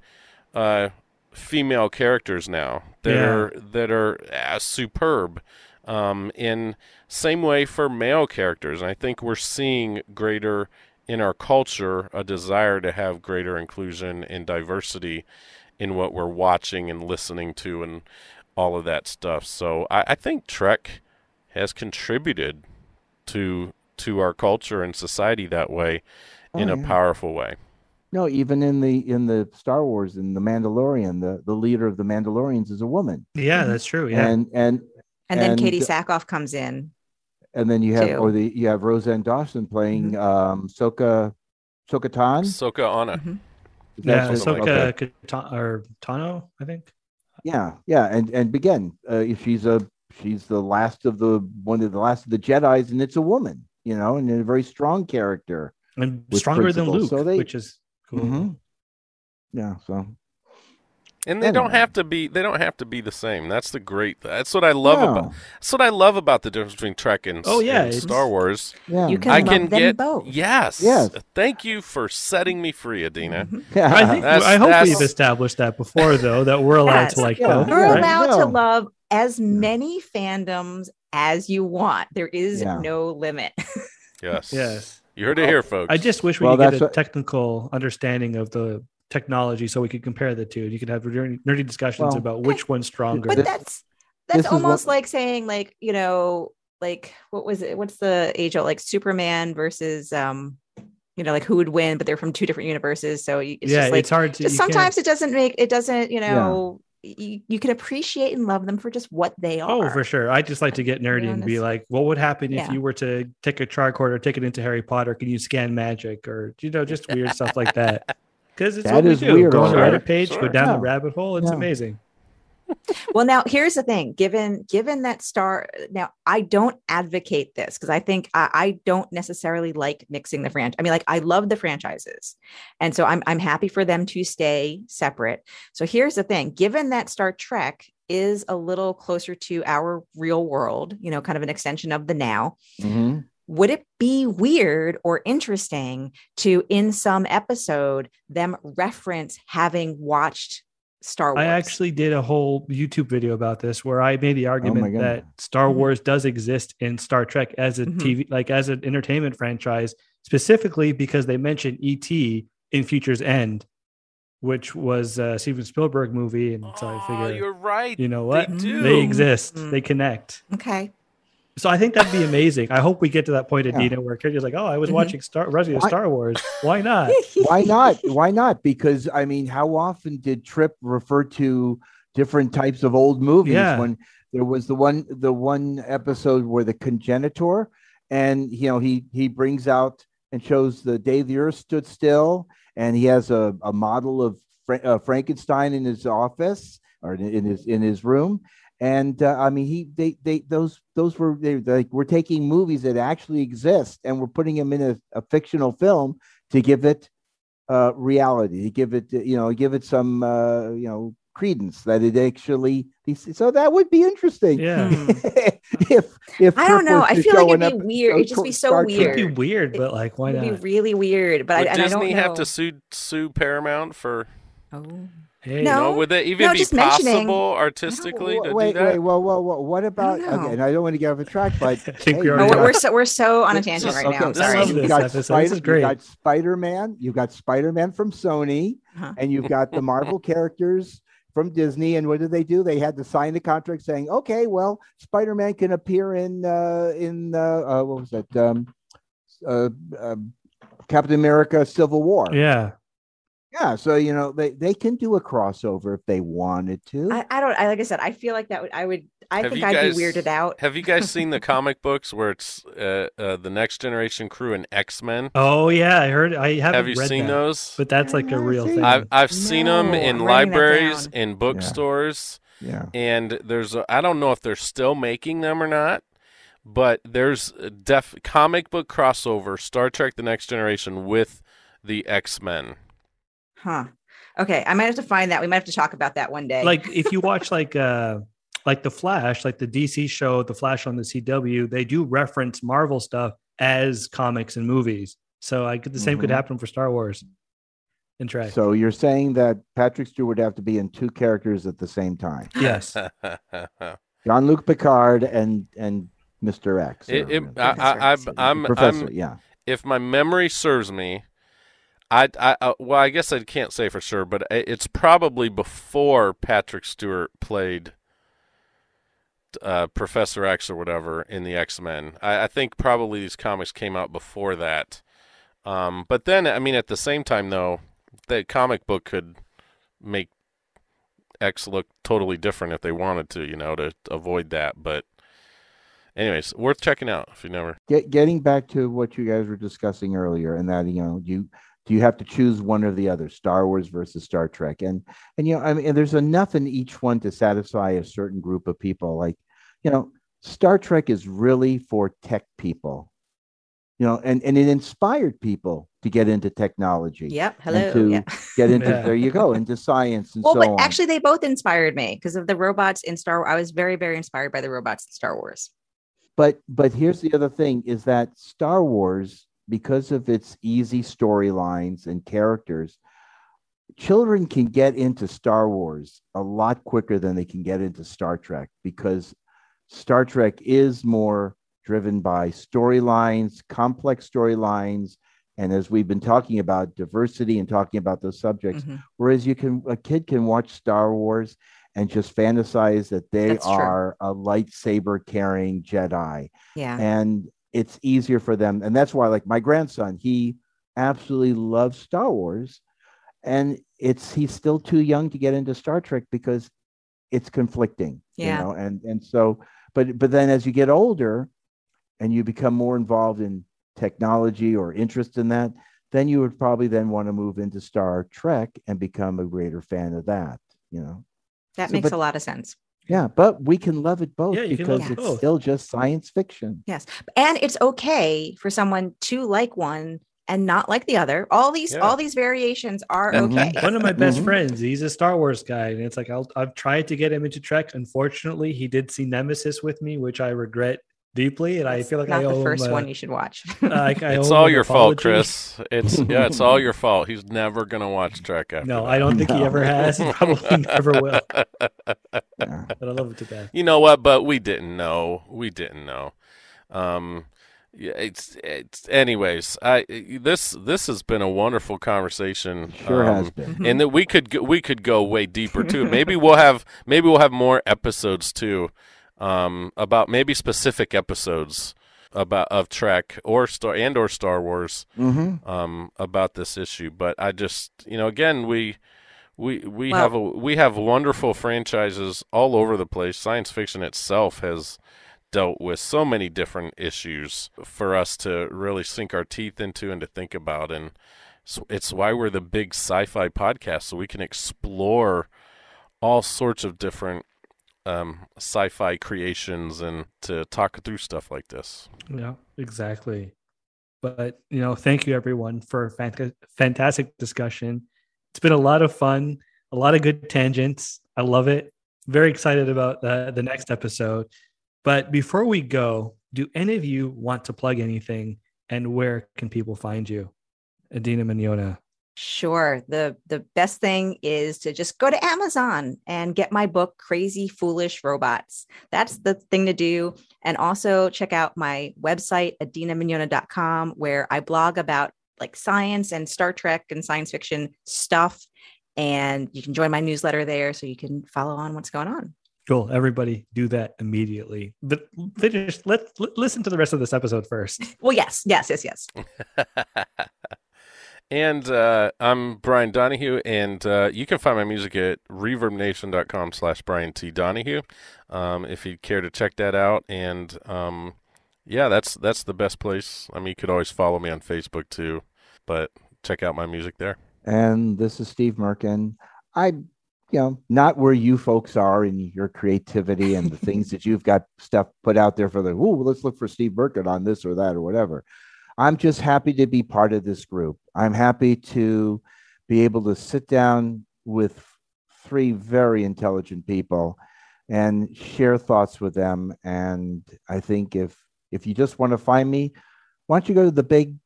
uh, female characters now that Yeah. are that are uh, superb. Um, in same way for male characters, and I think we're seeing greater in our culture a desire to have greater inclusion and diversity in what we're watching and listening to and all of that stuff. So I, I think Trek has contributed to to our culture and society that way oh, in Oh, a powerful way. No, even in the in the Star Wars in the Mandalorian, the the leader of the Mandalorians is a woman, yeah, that's true. Yeah, and and and then and- Katee Sackhoff comes in. And then you have Too. or the you have Rosario Dawson playing Mm-hmm. um Soka Soka Tan. Ahsoka Anna. Mhm. Yeah, that something like Kata- or Tano, I think. Yeah, yeah, and and again, uh, if she's a she's the last of the one of the last of the Jedi's, and it's a woman, you know, and a very strong character. and With stronger than. Luke, So they- which is cool. Mhm. Yeah, so And they don't have to be they don't have to be the same. That's the great that's what I love No. about that's what I love about the difference between Trek and, Oh, yeah, and Star Wars. yeah, You can I love can them get both. Yes. Yes. Thank you for setting me free, Adeena. Yeah. I think That's- I hope that's- we've established that before, though, that we're allowed Yes. to like Yeah. both. You're right? allowed to love as many fandoms as you want. There is Yeah. no limit. Yes. Yes. You heard it here, folks. I just wish we Well, could get a what- technical understanding of the technology so we could compare the two. You could have nerdy nerdy discussions Well, about which one's stronger. but This- that's this that's almost what- like saying like you know like what was it what's the age old like superman versus um you know like who would win but they're from two different universes so it's yeah, just like it's hard to. just sometimes it doesn't make it doesn't you know you, you can appreciate and love them for just what they are Oh, for sure. I just like to get nerdy and be like, what would happen if Yeah. you were to take a tricorder, take it into Harry Potter? Can you scan magic or you know just weird stuff like that? Because it's That what we do. weird, Go on the sure. Reddit page, go Sure. down the rabbit hole. It's Yeah. amazing. well now here's the thing given given that star now i don't advocate this because i think I, I don't necessarily like mixing the franchise i mean like i love the franchises and so I'm, I'm happy for them to stay separate so here's the thing given that star trek is a little closer to our real world you know kind of an extension of the now Mhm. Would it be weird or interesting to in some episode them reference having watched star wars I actually did a whole YouTube video about this where I made Oh the argument goodness. that Star Mhm. Wars does exist in Star Trek as a Mhm. TV, like as an entertainment franchise, specifically because they mentioned ET in Future's End, which was a Steven Spielberg movie. And so I oh, figure, you're right. you know They what? do. They exist, Mm. they connect. okay So I think that'd be amazing. I hope we get to that point in Yeah. Where Kirby's like, "Oh, I was Mhm. watching Star Resident Why- Star Wars. Why not?" Why not? Why not? Because I mean, how often did Trip refer to different types of old movies Yeah. when there was the one the one episode where the cogenitor and you know he he brings out and shows the day the earth stood still and he has a, a model of Fra- uh, Frankenstein in his office or in his in his room and uh, I mean he they they those those were they like we're taking movies that actually exist and we're putting them in a, a fictional film to give it uh, reality, to give it, you know, give it some, uh, you know, credence that it actually. So that would be interesting. Yeah. Hmm. if if I don't know. I feel like it'd be weird. It'd just be so Star It'd be weird. weird, but like, why It'd be really weird. But Would I, and I Disney don't know. have to sue sue Paramount for? Oh. Hey, No. No, would that even no, be just mentioning- possible artistically to wait, do that? wait, whoa, whoa, whoa! What about? know. Okay, and I don't want to get off the track, but I think we hey, already Oh, you we're, got- we're so we're so on a tangent is- right okay, now. I'm sorry. I love You this got episode. This Spider, is great. You got Spider Man. You got Spider Man from Sony, Uh-huh. and you've got the Marvel characters from Disney. And what did they do? They had to sign a contract saying, "Okay, well, Spider Man can appear in uh, in uh, uh, what was that? Um, uh, uh, Captain America: Civil War." Yeah. Yeah, so you know they they can do a crossover if they wanted to. I, I don't. I like I said. I feel like that would. I would. I Have think you I'd guys- be weirded out. Have you guys seen the comic books where it's uh, uh, the Next Generation crew and X Men? Oh yeah, I heard. I haven't Have you read seen that, those? but that's like a real thing. I've I've seen them in I'm writing that libraries, in bookstores, yeah, and there's a, I don't know if they're still making them or not, but there's a def comic book crossover Star Trek: The Next Generation with the X Men. Huh. Okay. I might have to find that. We might have to talk about that one day. like if you watch like uh like the Flash, like the DC show, the Flash on the CW, they do reference Marvel stuff as comics and movies. So I could the same could Mhm. happen for Star Wars. In Trek. so you're saying that Patrick Stewart would have to be in two characters at the same time, yes. Jean Luc Picard and and Mister X. It- it- I, I, Professor I, I'm, Professor. I'm, yeah, if my memory serves me, I, I, uh, well, I guess I can't say for sure, but it's probably before Patrick Stewart played uh, Professor X or whatever in the X Men. I, I think probably these comics came out before that. Um, but then, I mean, at the same time, though, the comic book could make X look totally different if they wanted to, you know, to, avoid that. But, anyways, worth checking out if you never. Get, getting back to what you guys were discussing earlier, and that you know, you do you have to choose one or the other, Star Wars versus Star Trek, and and you know, I mean, there's enough in each one to satisfy a certain group of people. Like, you know, Star Trek is really for tech people, you know, and and it inspired people to get into technology, Yep. Hello. to Yeah. get into Yeah. there you go into science and Well, so but on. actually, they both inspired me because of the robots in Star. I was very, very inspired by the robots in Star Wars. but but here's the other thing is that Star Wars because of its easy storylines and characters children can get into Star Wars a lot quicker than they can get into Star Trek because Star Trek is more driven by storylines, complex storylines and as we've been talking about diversity and talking about those subjects Mhm. whereas you can a kid can watch Star Wars and just fantasize that they That's true. are a lightsaber carrying Jedi Yeah. and it's easier for them and that's why like my grandson he absolutely loves Star Wars and it's he's still too young to get into Star Trek because it's conflicting Yeah. you know and and so but but then as you get older and you become more involved in technology or interest in that then you would probably then want to move into Star Trek and become a greater fan of that you know That So, makes but- a lot of sense. Yeah but we can love it both Yeah, because it's both. still just science fiction Yes. And it's okay for someone to like one and not like the other. All these, Yeah. all these variations are Mhm. okay. One of my best Mhm. friends, he's a Star Wars guy, and it's like I'll, I've tried to get him into Trek. Unfortunately, he did see Nemesis with me, which I regret deeply, and I feel like not I owe the first him, uh, one you should watch. like, I It's all an your fault, apology. Cris. It's yeah, it's all your fault. He's never gonna watch Trek after. No, that. I don't think he ever has. He probably never will. But I love it to death. You know what? But we didn't know. We didn't know. Um, yeah, it's it's. Anyways, I this this has been a wonderful conversation. sure um, has been and that we could go, we could go way deeper too. Maybe we'll have maybe we'll have more episodes too um, about maybe specific episodes about of Trek or Star and or Star Wars Mm-hmm. um, about this issue. But I just, you know, again, we we we Well- have a we have wonderful franchises all over the place. Science fiction itself has dealt with so many different issues for us to really sink our teeth into and to think about and so it's why we're the big sci-fi podcast so we can explore all sorts of different um, sci-fi creations and to talk through stuff like this Yeah, exactly. But you know, thank you everyone for a fant- fantastic discussion. It's been a lot of fun, a lot of good tangents. I love it. Very excited about the, the next episode. But before we go, do any of you want to plug anything and where can people find you? Adeena Mignogna. Sure. The the best thing is to just go to Amazon and get my book Crazy Foolish Robots. That's the thing to do. And also check out my website adeenamignogna.com where I blog about like science and Star Trek and science fiction stuff and you can join my newsletter there so you can follow on what's going on. Cool. Everybody do that immediately. But finish. Let's l- listen to the rest of this episode first. Well, yes, yes, yes, yes. and uh, I'm Brian Donahue, and uh, you can find my music at reverbnation.com slash Brian T. Donahue um, if you'd care to check that out. And um, yeah, that's that's the best place. I mean, you could always follow me on Facebook too, but check out my music there. And this is Steve Merkin. I, you know, not where you folks are in your creativity and the things that you've got stuff put out there for the, oh, let's look for Steve Merkin on this or that or whatever. I'm just happy to be part of this group. I'm happy to be able to sit down with three very intelligent people and share thoughts with them. And I think if if you just want to find me, why don't you go to the big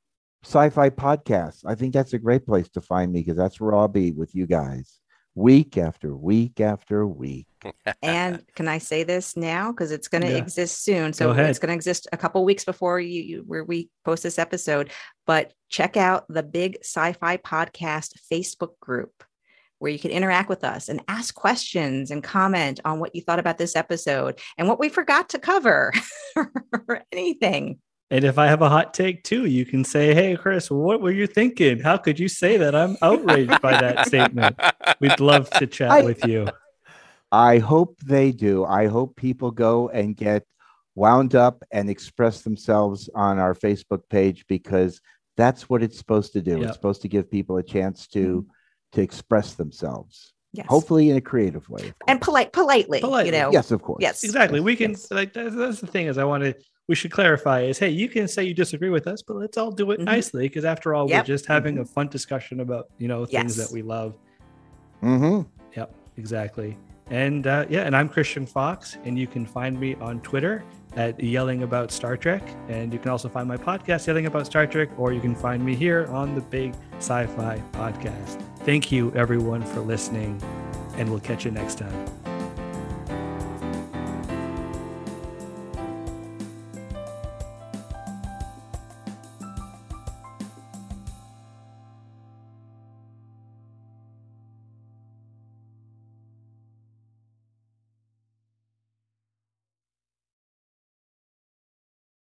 sci-fi podcast? I think that's a great place to find me because that's where I'll be with you guys week after week after week. and can I say this now because it's going to Yeah. exist soon? So ahead. it's going to exist a couple weeks before you, you where we post this episode. But check out the Big Sci-Fi Podcast Facebook group where you can interact with us and ask questions and comment on what you thought about this episode and what we forgot to cover or anything. And if I have a hot take too, you can say, Hey, Cris, what were you thinking? How could you say that? I'm outraged by that statement. We'd love to chat I- with you. I hope they do. I hope people go and get wound up and express themselves on our Facebook page because that's what it's supposed to do. Yeah. It's supposed to give people a chance to mm-hmm. to express themselves, Yes. hopefully in a creative way. and polite, politely, Politely. you know. yes, of course. Yes. Exactly. Yes, We can yes. like that's, that's the thing is I want to we should clarify is hey, you can say you disagree with us, but let's all do it Mhm. nicely because after all, Yep. we're just having a fun discussion about you know things Yes. that we love. Mm-hmm. Yep, exactly. And uh, yeah, and I'm Christian Fox, and you can find me on Twitter at Yelling About Star Trek, and you can also find my podcast Yelling About Star Trek, or you can find me here on the Big Sci-Fi Podcast. Thank you, everyone, for listening, and we'll catch you next time.